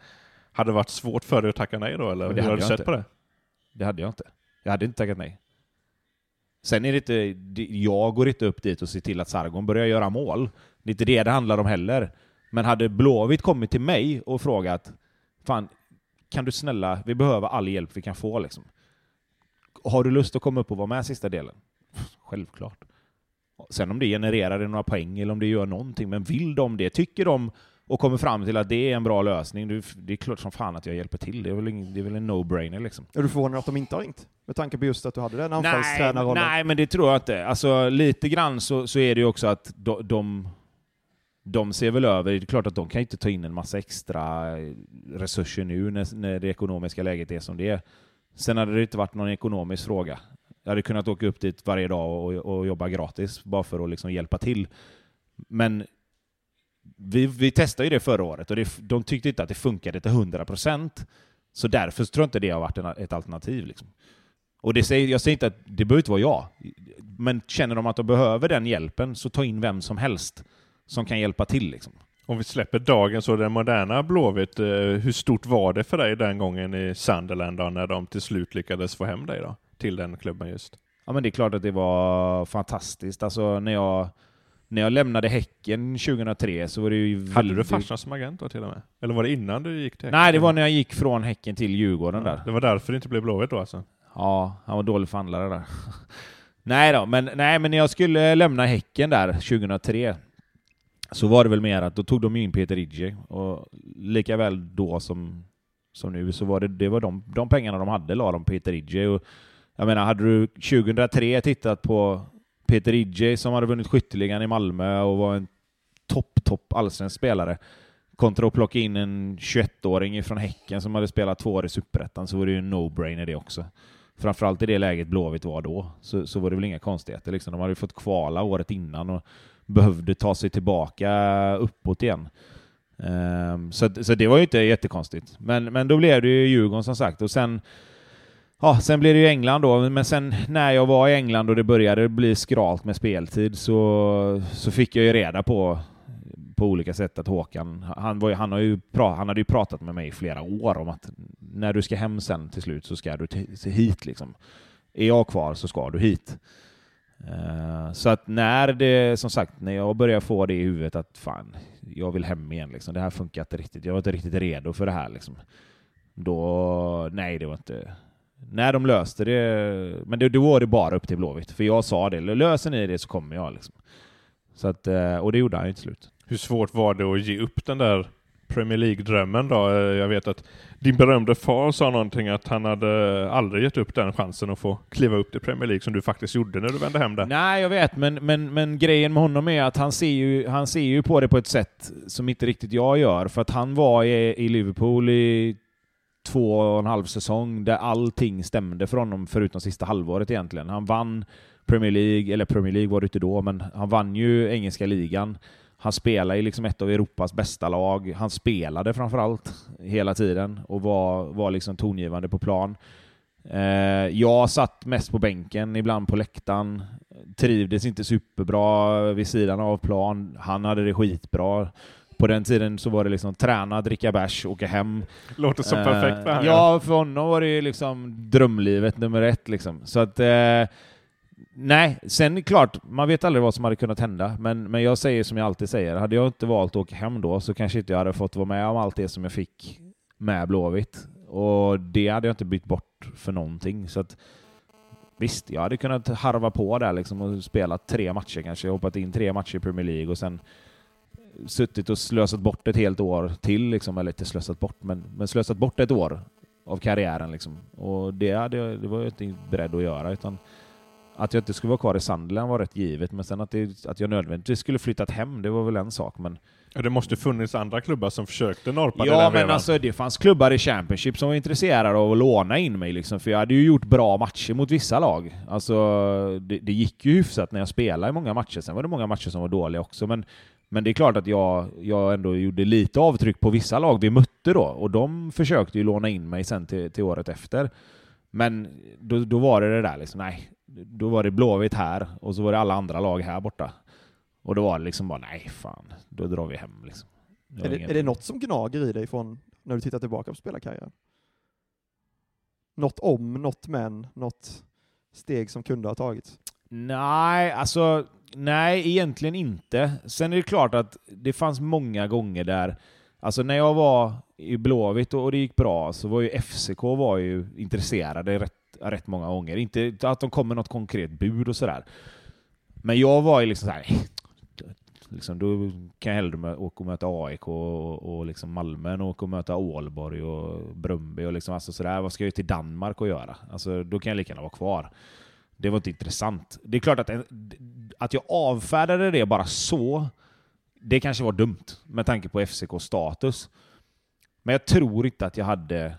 Speaker 5: Hade det varit svårt för dig att tacka nej då, eller
Speaker 6: Men det
Speaker 5: hur har du sett
Speaker 6: inte.
Speaker 5: på det?
Speaker 6: Det hade jag inte. Jag hade inte tackat nej. Sen är det inte, jag går inte upp dit och ser till att Sargon börjar göra mål. Det är inte det det handlar om heller. Men hade Blåvitt kommit till mig och frågat Fan, kan du snälla, vi behöver all hjälp vi kan få liksom. Har du lust att komma upp och vara med sista delen? Självklart. Sen om det genererar några poäng eller om det gör någonting, men vill de det, tycker de och kommer fram till att det är en bra lösning, det- är klart som fan att jag hjälper till. Det är väl, ing, det är väl en no-brainer liksom.
Speaker 7: Är du förvånad att de inte har ringt? Med tanke på just att du hade den anfallstränarrollen.
Speaker 6: Nej, men det tror jag inte. Alltså, lite grann så, så är det ju också att de, de, de ser väl över, det är klart att de kan inte ta in en massa extra resurser nu när, när det ekonomiska läget är som det är. Sen hade det inte varit någon ekonomisk fråga. Jag hade kunnat åka upp dit varje dag och, och jobba gratis bara för att liksom hjälpa till. Men vi, vi testade ju det förra året och det, de tyckte inte att det funkade till 100 procent. Så därför tror jag inte det har varit en, ett alternativ. Liksom. Och det säger, jag säger inte att det behöver inte vara jag. Men känner de att de behöver den hjälpen så ta in vem som helst som kan hjälpa till. Liksom.
Speaker 5: Om vi släpper dagens och den moderna Blåvitt, eh, hur stort var det för dig den gången i Sunderland då, när de till slut lyckades få hem dig då? Till den klubben just.
Speaker 6: Ja, men det är klart att det var fantastiskt. Alltså, när, jag, när jag lämnade Häcken 2003 så var det ju
Speaker 5: Hade du
Speaker 6: väldigt-
Speaker 5: farsan som agent då till och med? Eller var det innan du gick till Häcken?
Speaker 6: Nej, det var när jag gick från Häcken till Djurgården där.
Speaker 5: Det var därför det inte blev Blåvitt då alltså?
Speaker 6: Ja, han var dålig förhandlare där. nej då, men, nej, men när jag skulle lämna Häcken där 2003 så var det väl mer att då tog de in Peter Idje och lika väl då som, som nu så var det, det var de, de pengarna de hade la de Peter Idje och jag menar, hade du 2003 tittat på Peter Idje som hade vunnit skytteligan i Malmö och var en topp, topp allsvensk spelare kontra att plocka in en 21-åring från Häcken som hade spelat två år i Superettan så var det ju en no-brainer det också. Framförallt i det läget Blåvitt var då, så, så var det väl inga konstigheter. Liksom. De hade ju fått kvala året innan och behövde ta sig tillbaka uppåt igen. Um, så, så det var ju inte jättekonstigt. Men, men då blev det ju Djurgården som sagt. Och sen, ja, sen blev det ju England då. Men sen när jag var i England och det började bli skralt med speltid så, så fick jag ju reda på på olika sätt att Håkan, han, var, han, har ju pra, han hade ju pratat med mig i flera år om att när du ska hem sen till slut så ska du hit liksom. Är jag kvar så ska du hit. Uh, så att när det, som sagt, när jag börjar få det i huvudet att fan, jag vill hem igen liksom. Det här funkar inte riktigt. Jag var inte riktigt redo för det här liksom. Då, nej det var inte... När de löste det, men det, då var det bara upp till Blåvitt. För jag sa det, löser ni det så kommer jag liksom. Så att, eh, och det gjorde han ju till slut.
Speaker 5: Hur svårt var det att ge upp den där Premier League-drömmen då? Eh, jag vet att din berömde far sa någonting att han hade aldrig gett upp den chansen att få kliva upp till Premier League som du faktiskt gjorde när du vände hem där.
Speaker 6: Nej, jag vet, men, men, men grejen med honom är att han ser, ju, han ser ju på det på ett sätt som inte riktigt jag gör. För att han var i, i Liverpool i två och en halv säsong där allting stämde för honom förutom sista halvåret egentligen. Han vann Premier League, eller Premier League var det inte då, men han vann ju engelska ligan. Han spelade i liksom ett av Europas bästa lag. Han spelade framförallt hela tiden och var, var liksom tongivande på plan. Eh, jag satt mest på bänken, ibland på läktaren. Trivdes inte superbra vid sidan av plan. Han hade det skitbra. På den tiden så var det liksom träna, dricka bärs, åka hem.
Speaker 5: Låter som perfekt för
Speaker 6: honom. Ja, för honom var det liksom drömlivet nummer ett. Liksom. Så att eh, Nej, sen det klart, man vet aldrig vad som hade kunnat hända, men, men jag säger som jag alltid säger, hade jag inte valt att åka hem då så kanske inte jag hade fått vara med om allt det som jag fick med Blåvitt. Och det hade jag inte bytt bort för någonting. Så att, visst, jag hade kunnat harva på där liksom och spela tre matcher kanske, hoppat in tre matcher i Premier League och sen suttit och slösat bort ett helt år till, liksom, eller inte slösat bort, men, men slösat bort ett år av karriären. Liksom. Och det, hade det var jag inte beredd att göra, utan att jag inte skulle vara kvar i Sunderland var rätt givet, men sen att, det, att jag nödvändigtvis skulle flyttat hem, det var väl en sak. Men...
Speaker 5: Ja, det måste funnits andra klubbar som försökte norpa
Speaker 6: ja,
Speaker 5: det
Speaker 6: men alltså det fanns klubbar i Championship som var intresserade av att låna in mig, liksom, för jag hade ju gjort bra matcher mot vissa lag. Alltså, det, det gick ju hyfsat när jag spelade i många matcher, sen var det många matcher som var dåliga också, men men det är klart att jag, jag ändå gjorde lite avtryck på vissa lag vi mötte då, och de försökte ju låna in mig sen till, till året efter. Men då, då var det det där liksom, nej, då var det Blåvitt här och så var det alla andra lag här borta. Och då var det liksom bara, nej fan, då drar vi hem liksom.
Speaker 7: Det är, det, ingen... är det något som gnager i dig från när du tittar tillbaka på spelarkarriären? Något om, något men, något steg som kunde ha tagits?
Speaker 6: Nej, alltså nej, egentligen inte. Sen är det klart att det fanns många gånger där, alltså när jag var i Blåvitt och det gick bra så var ju FCK var ju intresserade rätt rätt många gånger. Inte att de kom med något konkret bud och sådär. Men jag var ju liksom såhär, liksom, då kan jag hellre åka och möta AIK och, och liksom Malmö än åka och möta Ålborg och Brumby och liksom, alltså sådär, vad ska jag till Danmark och göra? Alltså, då kan jag lika gärna vara kvar. Det var inte intressant. Det är klart att, att jag avfärdade det bara så, det kanske var dumt med tanke på FCKs status. Men jag tror inte att jag hade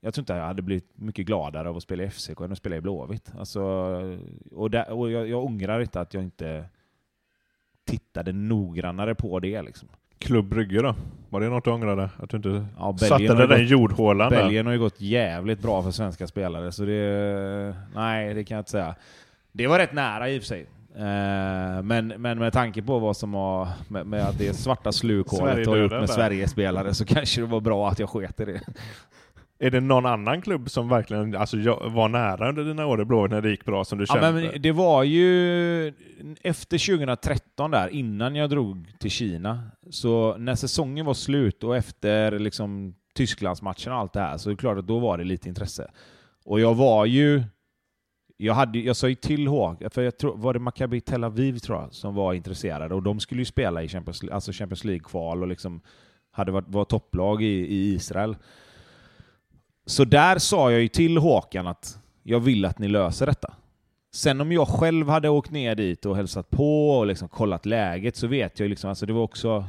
Speaker 6: jag tror inte jag hade blivit mycket gladare av att spela i FCK än att spela i Blåvitt. Alltså, och, där, och jag, jag ångrar inte att jag inte tittade noggrannare på det. Liksom.
Speaker 5: Klubb Brygge då? Var det något du ångrade? Att du inte ja, satte den gått, jordhålan
Speaker 6: Belgien har ju gått jävligt bra för svenska spelare, så det... Nej, det kan jag inte säga. Det var rätt nära i och för sig. Eh, men, men med tanke på vad som har med, med att det svarta slukhålet har gjort med Sverigespelare så kanske det var bra att jag sket i det.
Speaker 5: Är det någon annan klubb som verkligen alltså, var nära under dina år i Blåvitt när det gick bra som du kände?
Speaker 6: Ja, men det var ju efter 2013 där, innan jag drog till Kina, så när säsongen var slut och efter liksom Tysklandsmatchen och allt det här, så är det klart att då var det lite intresse. Och jag var ju jag, hade, jag sa ju till Håg, för jag tror, var det Maccabi Tel Aviv tror jag, som var intresserade, och de skulle ju spela i Champions, alltså Champions League-kval och liksom hade varit, var topplag i, i Israel. Så där sa jag ju till Håkan att jag vill att ni löser detta. Sen om jag själv hade åkt ner dit och hälsat på och liksom kollat läget så vet jag ju liksom, alltså det var också,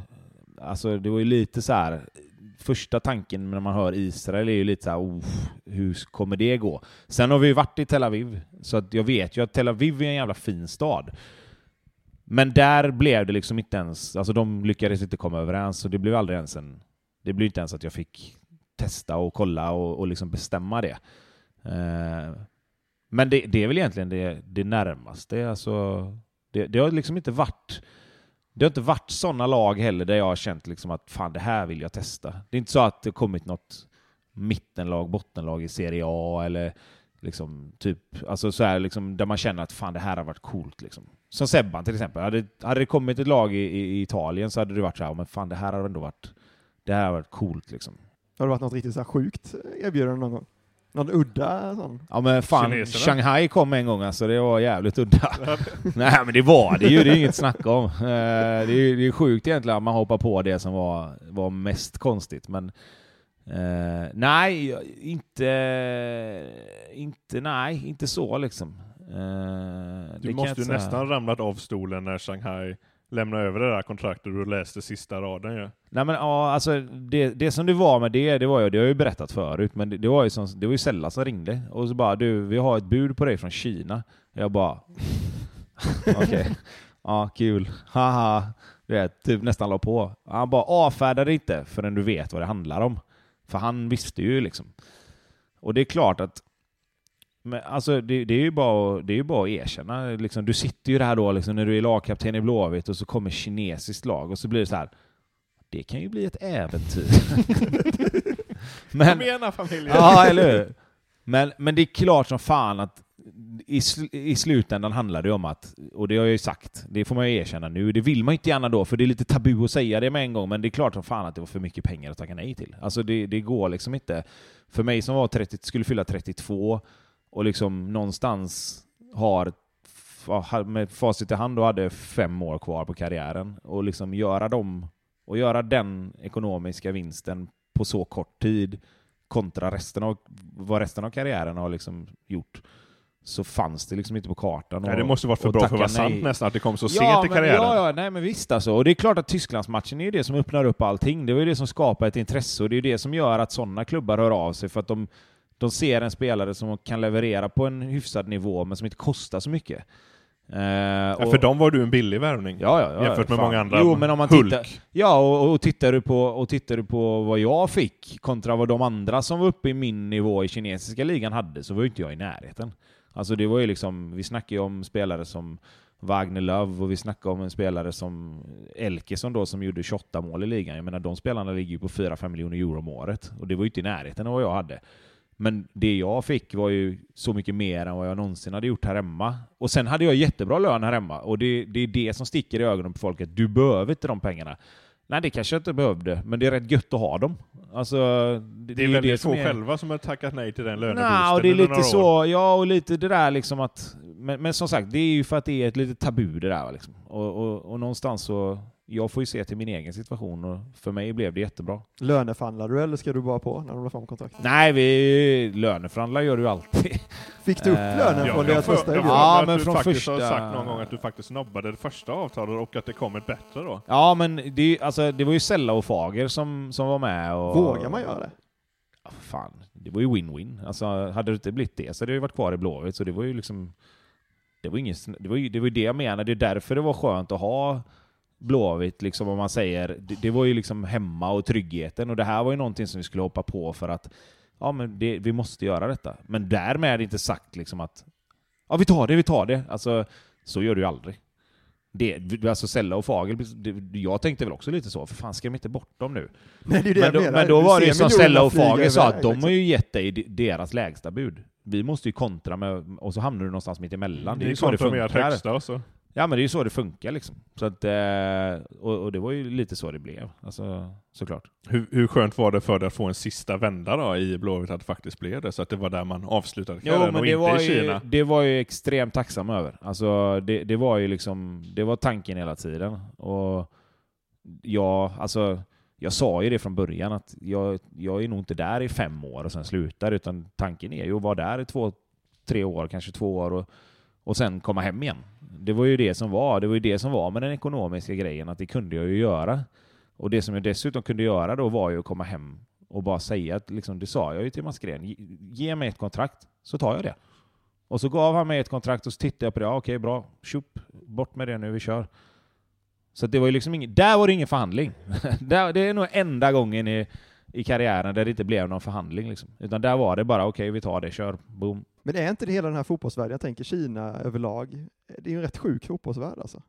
Speaker 6: alltså det var ju lite så här. Första tanken när man hör Israel är ju lite så här, "Oh, hur kommer det gå? Sen har vi ju varit i Tel Aviv, så att jag vet ju att Tel Aviv är en jävla fin stad. Men där blev det liksom inte ens, alltså de lyckades inte komma överens så det blev aldrig ens en, det blev inte ens att jag fick testa och kolla och, och liksom bestämma det. Eh, men det, det är väl egentligen det, det närmaste. Alltså, det, det har liksom inte varit det har inte varit sådana lag heller där jag har känt liksom att fan det här vill jag testa. Det är inte så att det kommit något mittenlag, bottenlag i Serie A eller liksom typ, alltså så här liksom där man känner att fan det här har varit coolt liksom. Som Sebban till exempel. Hade, hade det kommit ett lag i, i, i Italien så hade det varit så här, men fan det här har ändå varit, det här har varit coolt liksom.
Speaker 7: Har det varit något riktigt så här sjukt erbjudande någon gång? Någon udda sån?
Speaker 6: Ja men fan,
Speaker 5: Kineserna?
Speaker 6: Shanghai kom en gång alltså, det var jävligt udda. Nej men det var det ju, det är inget snack om. Eh, Det är, det är sjukt egentligen att man hoppar på det som var, var mest konstigt, men eh, nej, inte, inte, nej, inte så liksom. Det
Speaker 5: Du måste ju nästan ramlat av stolen när Shanghai Lämna över det där kontraktet och du läste sista raden ju.
Speaker 6: Nej men ja, alltså det, det som det var med det, det var ju, det har jag ju berättat förut, men det, det var ju som, det var ju Sella som ringde och så bara du, vi har ett bud på dig från Kina. Jag bara okej, ja kul, haha, du vet, typ nästan la på. Han bara avfärdade det inte förrän du vet vad det handlar om. För han visste ju liksom. Och det är klart att men alltså, det, det är ju bara, det är ju bara att erkänna. Liksom, du sitter ju där då liksom, när du är lagkapten i Blåvitt och så kommer kinesiskt lag och så blir det så här. Det kan ju bli ett äventyr. men,
Speaker 5: Kom igen familjen!
Speaker 6: ja, eller hur? Men, men det är klart som fan att i, sl i slutändan handlar det om att, och det har jag ju sagt, det får man ju erkänna nu, det vill man inte gärna då, för det är lite tabu att säga det med en gång, men det är klart som fan att det var för mycket pengar att tacka nej till. Alltså det, det går liksom inte. För mig som var 30, skulle fylla 32 och liksom någonstans har med facit i hand och hade fem år kvar på karriären och liksom göra dem och göra den ekonomiska vinsten på så kort tid kontra resten av vad resten av karriären har liksom gjort så fanns det liksom inte på kartan.
Speaker 5: Nej, det måste varit för bra för att vara
Speaker 6: nej.
Speaker 5: sant nästan, att det kom så
Speaker 6: Ja,
Speaker 5: sent i karriären.
Speaker 6: Ja, ja, nej men visst alltså. Och det är klart att Tysklandsmatchen är det som öppnar upp allting. Det var ju det som skapar ett intresse och det är ju det som gör att sådana klubbar hör av sig för att de, de ser en spelare som kan leverera på en hyfsad nivå men som inte kostar så mycket. Eh,
Speaker 5: Ja,
Speaker 6: och-
Speaker 5: för dem var du en billig värvning.
Speaker 6: Ja, ja, ja,
Speaker 5: jämfört med
Speaker 6: fan.
Speaker 5: många andra.
Speaker 6: Jo, men om man
Speaker 5: Hulk.
Speaker 6: tittar, ja, och, och, tittar du på, och tittar du på vad jag fick kontra vad de andra som var uppe i min nivå i kinesiska ligan hade, så var ju inte jag i närheten. Alltså det var ju liksom, vi snackar ju om spelare som Wagner Love och vi snackar om en spelare som Elkesson då som gjorde 28 mål i ligan. Jag menar de spelarna ligger ju på 4-5 miljoner euro om året och det var ju inte i närheten av vad jag hade. Men det jag fick var ju så mycket mer än vad jag någonsin hade gjort här hemma. Och sen hade jag jättebra lön här hemma. Och det, det är det som sticker i ögonen på folk, att du behöver inte de pengarna. Nej, det kanske jag inte behövde, men det är rätt gött att ha dem. Alltså, det,
Speaker 5: Det är
Speaker 6: ju
Speaker 5: väldigt
Speaker 6: som
Speaker 5: få
Speaker 6: är-
Speaker 5: själva som har tackat nej till den löneboosten
Speaker 6: Nej, och det är lite så,
Speaker 5: år.
Speaker 6: ja och lite det där liksom att, men, men som sagt, det är ju för att det är ett litet tabu det där liksom. och, och, och någonstans så, jag får ju se till min egen situation och för mig blev det jättebra.
Speaker 7: Löneförhandlar du eller ska du bara på när de la fram kontraktet?
Speaker 6: Nej, vi löneförhandlar gör du alltid.
Speaker 7: Fick du upp
Speaker 6: Eh,
Speaker 7: lönen från
Speaker 5: jag
Speaker 7: deras
Speaker 5: för-
Speaker 7: första
Speaker 5: mig
Speaker 6: Ja, men
Speaker 5: du
Speaker 6: från
Speaker 5: faktiskt har
Speaker 6: första-
Speaker 5: sagt någon gång att du faktiskt nobbade det första avtalet och att det kom ett bättre då.
Speaker 6: Ja, men det, alltså, det var ju Sella och Fager som, som var med. Och,
Speaker 7: Vågar man göra det?
Speaker 6: Ja, fan, det var ju win-win. Alltså, hade det inte blivit det så hade jag ju varit kvar i Blåvitt, så det var ju liksom... Det var, ingen, det, var ju, det var ju det jag menade, det är därför det var skönt att ha Blåvitt, liksom om man säger. Det, det var ju liksom hemma och tryggheten, och det här var ju någonting som vi skulle hoppa på för att ja, men det, vi måste göra detta. Men därmed inte sagt liksom att ja, vi tar det, vi tar det. Alltså, så gör du ju aldrig. Det, alltså Sella och Fagel, det, jag tänkte väl också lite så, för fan ska de inte bort dem nu?
Speaker 7: Nej, det är det
Speaker 6: men, då,
Speaker 7: menar.
Speaker 6: men då var det ju som Stella och Fager sa, att de
Speaker 7: liksom.
Speaker 6: har ju gett dig de- deras lägsta bud. Vi måste ju kontra med, och så hamnar du någonstans mitt emellan. Det är ju så det funkar.
Speaker 5: högsta och så.
Speaker 6: Ja men det är ju så det funkar liksom. Så att, eh, och, och det var ju lite så det blev, alltså, såklart.
Speaker 5: Hur, hur skönt var det för dig att få en sista vända då i Blåvitt att det faktiskt blev det? Så att det var där man avslutade
Speaker 6: Jo,
Speaker 5: karriären
Speaker 6: men
Speaker 5: och
Speaker 6: det
Speaker 5: inte
Speaker 6: var,
Speaker 5: i
Speaker 6: ju,
Speaker 5: Kina.
Speaker 6: det var ju extremt tacksam över. Alltså, det, det var ju liksom, det var tanken hela tiden. Och jag, alltså, jag sa ju det från början att jag, jag är nog inte där i fem år och sen slutar, utan tanken är ju att vara där i två, tre år, kanske två år och, och sen komma hem igen. Det var ju det som var. Det var ju det som var med den ekonomiska grejen, att det kunde jag ju göra. Och det som jag dessutom kunde göra då var ju att komma hem och bara säga att, liksom, det sa jag ju till Mats Gren, "Ge- mig ett kontrakt så tar jag det. Och så gav han mig ett kontrakt och så tittade jag på det, ja, okej bra, tjopp, bort med det nu, vi kör. Så det var ju liksom ingen, där var det ingen förhandling. det är nog enda gången i, i karriären där det inte blev någon förhandling. Liksom. Utan där var det bara, okej vi tar det, kör, boom.
Speaker 7: Men är inte det hela den här fotbollsvärlden, jag tänker Kina överlag, det är ju en rätt sjuk fotbollsvärld alltså.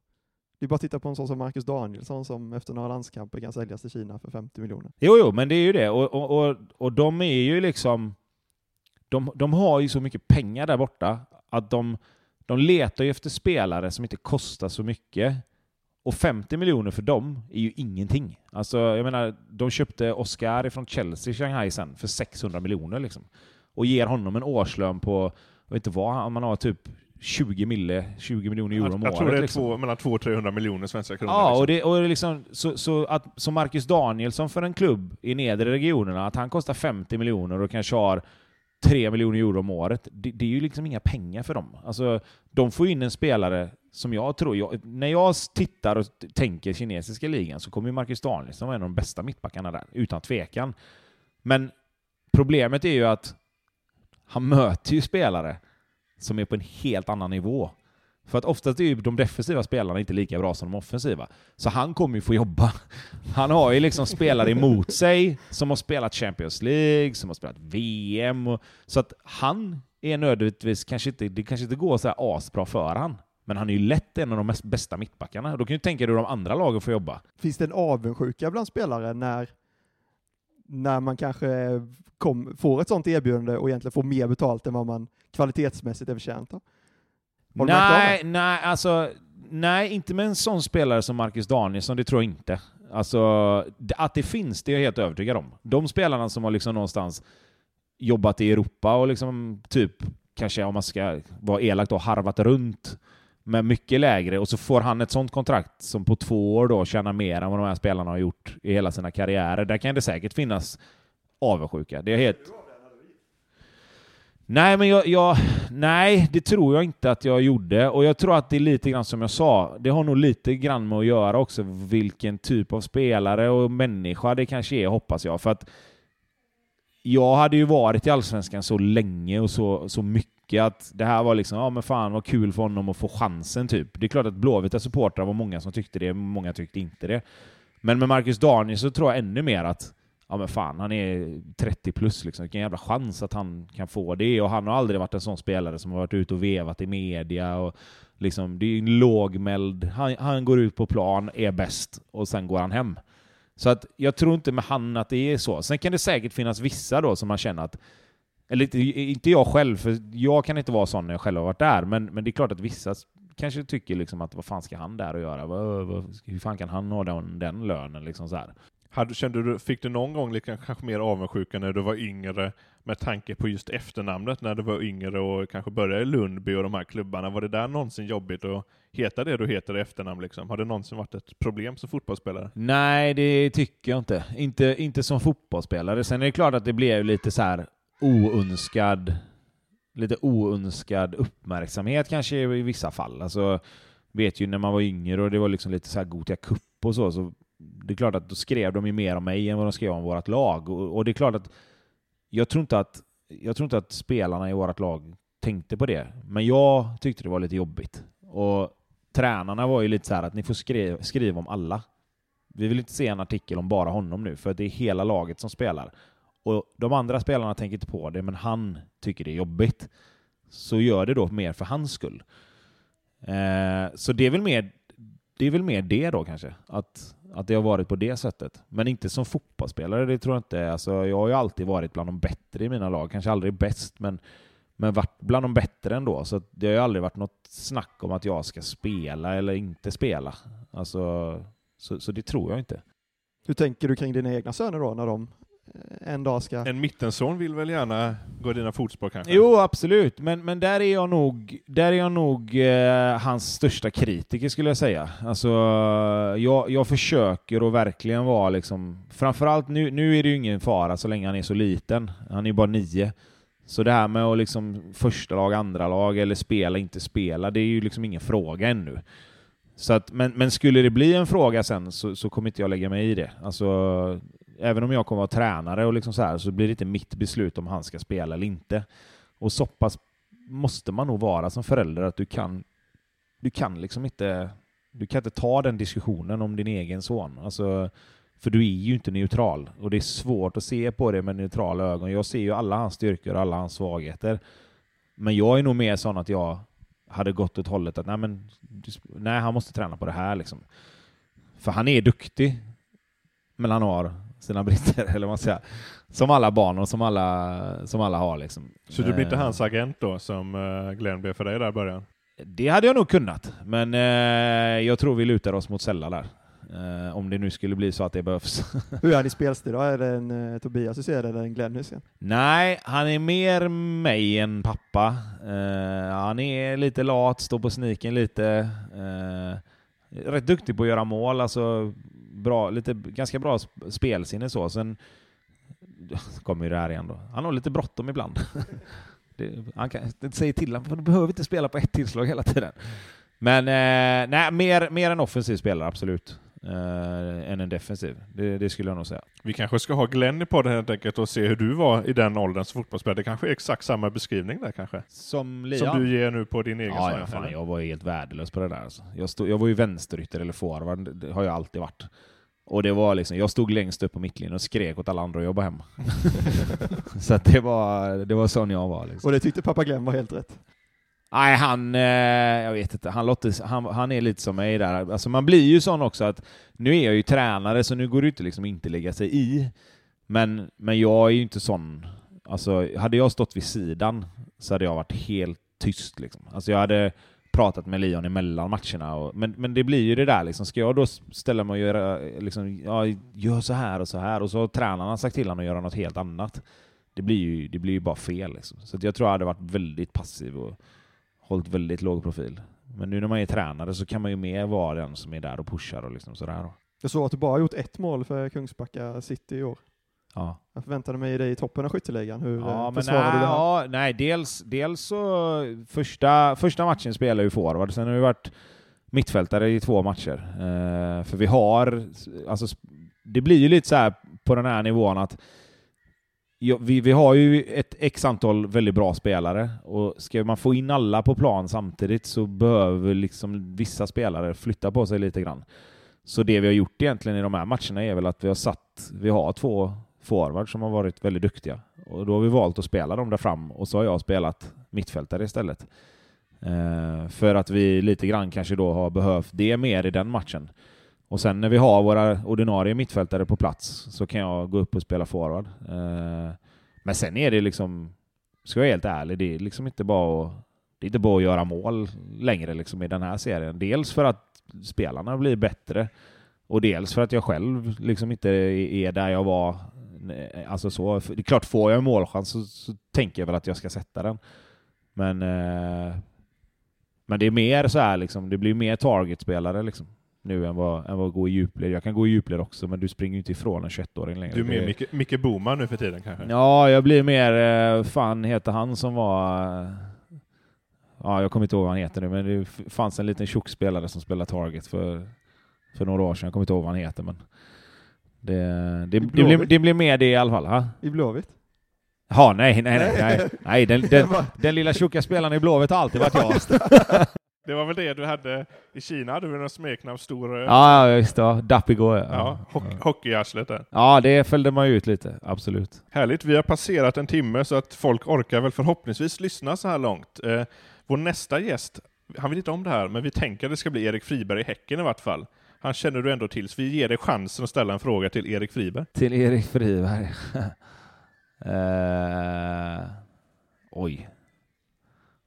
Speaker 7: Det är bara att titta på en sån som Marcus Danielsson som efter några landskamper kan säljas till Kina för 50 miljoner.
Speaker 6: Jo, jo, men det är ju det. Och, och, och, och de är ju liksom... De, de har ju så mycket pengar där borta att de, de letar ju efter spelare som inte kostar så mycket. Och 50 miljoner för dem är ju ingenting. Alltså, jag menar, de köpte Oscar från Chelsea i Shanghai sen för 600 miljoner liksom. Och ger honom en årslön på, jag vet inte vad, man har typ 20 mille, 20 miljoner euro om året.
Speaker 5: jag tror det är
Speaker 6: liksom.
Speaker 5: två, mellan 200 och 300 miljoner svenska kronor.
Speaker 6: Ja,
Speaker 5: liksom.
Speaker 6: och det, och det är liksom, så, så, att, så Marcus Danielsson för en klubb i nedre regionerna, att han kostar 50 miljoner och kanske har 3 miljoner euro om året, det, det är ju liksom inga pengar för dem. Alltså, de får in en spelare som jag tror, jag, när jag tittar och tänker kinesiska ligan så kommer ju Marcus Danielsson vara en av de bästa mittbackarna där, utan tvekan. Men problemet är ju att han möter ju spelare som är på en helt annan nivå. För att oftast är ju de defensiva spelarna inte lika bra som de offensiva. Så han kommer ju få jobba. Han har ju liksom spelare emot sig som har spelat Champions League, som har spelat VM. Och, så att han är nödvändigtvis kanske inte, det kanske inte går så här asbra för han. Men han är ju lätt en av de mest bästa mittbackarna. Då kan du tänka dig hur de andra lagen får jobba.
Speaker 7: Finns det en avundsjuka bland spelare när, när man kanske kom, får ett sånt erbjudande och egentligen får mer betalt än vad man kvalitetsmässigt är förtjänt av?
Speaker 6: Nej, nej, alltså, nej, inte med en sån spelare som Marcus Danielsson, det tror jag inte. Alltså, att det finns, det är jag helt övertygad om. De spelarna som har liksom någonstans jobbat i Europa och liksom typ, kanske om man ska vara elak då, harvat runt med mycket lägre och så får han ett sånt kontrakt som på två år då tjänar mer än vad de här spelarna har gjort i hela sina karriärer. Där kan det säkert finnas avundsjuka. Det är helt... Nej, men jag, jag, nej, det tror jag inte att jag gjorde. Och jag tror att det är lite grann som jag sa, det har nog lite grann med att göra också vilken typ av spelare och människa det kanske är, hoppas jag. För att jag hade ju varit i Allsvenskan så länge och så, så mycket att det här var liksom, ja men fan vad kul för honom att få chansen typ. Det är klart att Blåvita supportrar var många som tyckte det, många tyckte inte det. Men med Marcus Daniel så tror jag ännu mer att ja men fan, han är 30 plus liksom. Vilken jävla chans att han kan få det. Och han har aldrig varit en sån spelare som har varit ute och vevat i media. Och liksom, det är ju en lågmäld. Han, han går ut på plan, är bäst och sen går han hem. Så att jag tror inte med han att det är så. Sen kan det säkert finnas vissa då som man känner att eller inte- jag själv, för jag kan inte vara sån när jag själv har varit där, men, men det är klart att vissa kanske tycker liksom att vad fan ska han där och göra? Vad, vad, hur fan kan han ha den, den lönen? Liksom så här.
Speaker 5: Hade, kände du, fick du någon gång lite, kanske mer avundsjuka när du var yngre med tanke på just efternamnet när du var yngre och kanske började i Lundby och de här klubbarna? Var det där någonsin jobbigt att heta det du heter i efternamn liksom? Har det någonsin varit ett problem som fotbollsspelare?
Speaker 6: Nej, det tycker jag inte. Inte, inte som fotbollsspelare. Sen är det klart att det blev lite så här oönskad, lite oönskad uppmärksamhet kanske i vissa fall. Alltså, vet ju när man var yngre och det var liksom lite så här Gothia Cup och så, så det är klart att då skrev de ju mer om mig än vad de skrev om vårt lag. Och, och det är klart att jag tror inte att jag tror inte att spelarna i vårt lag tänkte på det, men jag tyckte det var lite jobbigt. Och tränarna var ju lite så här att ni får skriva, skriva om alla. Vi vill inte se en artikel om bara honom nu, för det är hela laget som spelar. Och de andra spelarna tänker inte på det, men han tycker det är jobbigt. Så gör det då mer för hans skull. Eh, så det är väl mer det är väl mer det då kanske, att, att det har varit på det sättet. Men inte som fotbollsspelare, det tror jag inte. Alltså, jag har ju alltid varit bland de bättre i mina lag, kanske aldrig bäst, men, men varit bland de bättre ändå. Så det har ju aldrig varit något snack om att jag ska spela eller inte spela. Alltså, så, så det tror jag inte.
Speaker 7: Hur tänker du kring dina egna söner då när de en dag ska...
Speaker 5: En mittenson vill väl gärna gå i dina fotspår kanske?
Speaker 6: Jo, absolut. Men, men där är jag nog, där är jag nog eh, hans största kritiker skulle jag säga. Alltså, jag, jag försöker att verkligen vara liksom, framförallt nu, nu är det ju ingen fara så länge han är så liten. Han är ju bara nio. Så det här med att liksom första lag, andra lag eller spela, inte spela, det är ju liksom ingen fråga ännu. Så att, men, men skulle det bli en fråga sen så, så kommer inte jag lägga mig i det. Alltså, även om jag kommer vara tränare och liksom så här, så blir det inte mitt beslut om han ska spela eller inte. Och så pass måste man nog vara som förälder att du kan, du kan liksom inte, du kan inte ta den diskussionen om din egen son. Alltså, för du är ju inte neutral och det är svårt att se på det med neutrala ögon. Jag ser ju alla hans styrkor och alla hans svagheter. Men jag är nog mer sån att jag hade gått åt hållet att nej, men, nej, han måste träna på det här liksom. För han är duktig, men han har sina brister, eller vad man säger. Som alla barn och som alla, som alla har. Liksom.
Speaker 5: Så du blir inte
Speaker 6: Eh,
Speaker 5: hans agent då, som eh, Glenn blev för dig där i början?
Speaker 6: Det hade jag nog kunnat, men eh, jag tror vi lutar oss mot Sella där. Eh, om det nu skulle bli så att det behövs.
Speaker 7: Hur är han i spelstil då? Är det en eh, Tobias Hysén eller en Glenn Hysén?
Speaker 6: Nej, han är mer mig än pappa. Eh, han är lite lat, står på sniken lite. Eh, rätt duktig på att göra mål, alltså bra, lite, ganska bra sp- spelsinne så. Sen kommer ju det här igen då. Han har lite bråttom ibland. det, han kan inte säga till honom, du behöver inte spela på ett tillslag hela tiden. Men eh, nej, mer, mer en offensiv spelare, absolut. Eh, än en defensiv. Det, det skulle jag nog säga.
Speaker 5: Vi kanske ska ha Glenn i podden helt enkelt och se hur du var i den åldern som fotbollsspelare. Det kanske är exakt samma beskrivning där kanske?
Speaker 6: Som Liam?
Speaker 5: Som du ger nu på din egen
Speaker 6: Ja,
Speaker 5: son,
Speaker 6: ja fan, jag var helt värdelös på det där. Alltså. Jag, stod, jag var ju vänsterytter eller forward, det- det har jag alltid varit. Och det var liksom, jag stod längst upp på mittlinjen och skrek åt alla andra att jobba hem. så att det var, det var sån jag var. Liksom.
Speaker 7: Och det tyckte pappa Glenn var helt rätt.
Speaker 6: Nej, han, eh, jag vet inte, han, låter, han, han är lite som mig där. Alltså man blir ju sån också att, nu är jag ju tränare så nu går det ju inte liksom inte lägga sig i. Men, men jag är ju inte sån, alltså hade jag stått vid sidan så hade jag varit helt tyst liksom. Alltså jag hade pratat med Leon emellan matcherna, och, men, men det blir ju det där liksom, ska jag då ställa mig och göra, liksom, ja, gör så här och så här, och så har tränarna sagt till honom att göra något helt annat. Det blir ju, det blir ju bara fel liksom. Så att jag tror jag hade varit väldigt passiv och hållit väldigt låg profil. Men nu när man är tränare så kan man ju mer vara den som är där och pushar och liksom sådär.
Speaker 7: Jag såg att du bara har gjort ett mål för Kungsbacka City i år.
Speaker 6: Ja.
Speaker 7: Jag förväntade mig dig i toppen av skytteligan. Hur
Speaker 6: Ja, men
Speaker 7: försvarar
Speaker 6: nej,
Speaker 7: du det här?
Speaker 6: ja, nej, dels, dels så första, första matchen spelar ju forward, sen har vi varit mittfältare i två matcher. Eh, för vi har, alltså, det blir ju lite så här på den här nivån att ja, vi, vi har ju ett x antal väldigt bra spelare och ska man få in alla på plan samtidigt så behöver liksom vissa spelare flytta på sig lite grann. Så det vi har gjort egentligen i de här matcherna är väl att vi har satt, vi har två forward som har varit väldigt duktiga. Och då har vi valt att spela dem där fram och så har jag spelat mittfältare istället. Eh, för att vi lite grann kanske då har behövt det mer i den matchen. Och sen när vi har våra ordinarie mittfältare på plats så kan jag gå upp och spela forward. Eh, men sen är det liksom, ska jag vara helt ärlig, det är liksom inte bara att, det är inte bara att göra mål längre liksom i den här serien. Dels för att spelarna blir bättre och dels för att jag själv liksom inte är där jag var. Alltså så, det är klart, får jag en målchans så, så tänker jag väl att jag ska sätta den. Men, eh, men det är mer så här liksom, det blir mer targetspelare liksom nu än vad, än vad gå i djupled. Jag kan gå i djupled också, men du springer ju inte ifrån en 21-åring längre.
Speaker 5: Du är mer Micke, Micke Boman nu för tiden kanske?
Speaker 6: Ja, jag blir mer, eh, fan heter han som var, eh, ja jag kommer inte ihåg vad han heter nu, men det fanns en liten tjock spelare som spelade Target för, för några år sedan, jag kommer inte ihåg vad han heter men det, det, det, blir, det blir mer det i alla fall. Ha?
Speaker 7: I Blåvitt?
Speaker 6: Ja, nej, nej, nej, nej, nej den, den, den lilla tjocka spelaren i Blåvitt har alltid varit jag.
Speaker 5: Det var väl det du hade i Kina? Hade du något smeknamn? Stor...
Speaker 6: Ja, just det. Dapigo. Ja,
Speaker 5: ja hock- Hockeyarslet där.
Speaker 6: ja, det följde man ju ut lite, absolut.
Speaker 5: Härligt, vi har passerat en timme så att folk orkar väl förhoppningsvis lyssna så här långt. Eh, vår nästa gäst, han vet inte om det här, men vi tänker att det ska bli Erik Friberg i Häcken i vart fall. Han känner du ändå till, så vi ger dig chansen att ställa en fråga till Erik Friberg.
Speaker 6: Till Erik Friberg. eh, oj.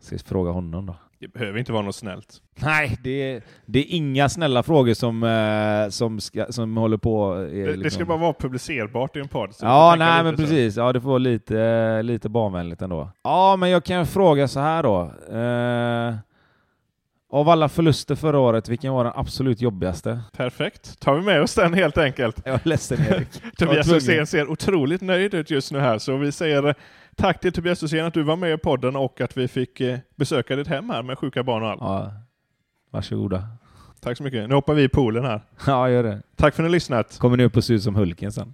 Speaker 6: Ska vi fråga honom då?
Speaker 5: Det behöver inte vara något snällt.
Speaker 6: Nej, det är, det är inga snälla frågor som, eh, som, ska, som håller på... eh,
Speaker 5: Det, det
Speaker 6: liksom-
Speaker 5: ska bara vara publicerbart i en podd.
Speaker 6: Ja, nej men
Speaker 5: så.
Speaker 6: precis. Ja, det får vara lite, lite barnvänligt ändå. Ja, men jag kan fråga så här då. Eh, av alla förluster förra året, vilken var den absolut jobbigaste?
Speaker 5: Perfekt. Tar vi med oss den helt enkelt.
Speaker 6: Jag är ledsen Erik.
Speaker 5: Tobias. Hysén ser otroligt nöjd ut just nu här, så vi säger tack till Tobias Hysén att du var med i podden och att vi fick eh, besöka ditt hem här med sjuka barn och allt.
Speaker 6: Ja, varsågoda.
Speaker 5: Tack så mycket. Nu hoppar vi i poolen här.
Speaker 6: Ja, gör det.
Speaker 5: Tack för att ni har lyssnat.
Speaker 6: Kommer ni upp och se ut som Hulken sen?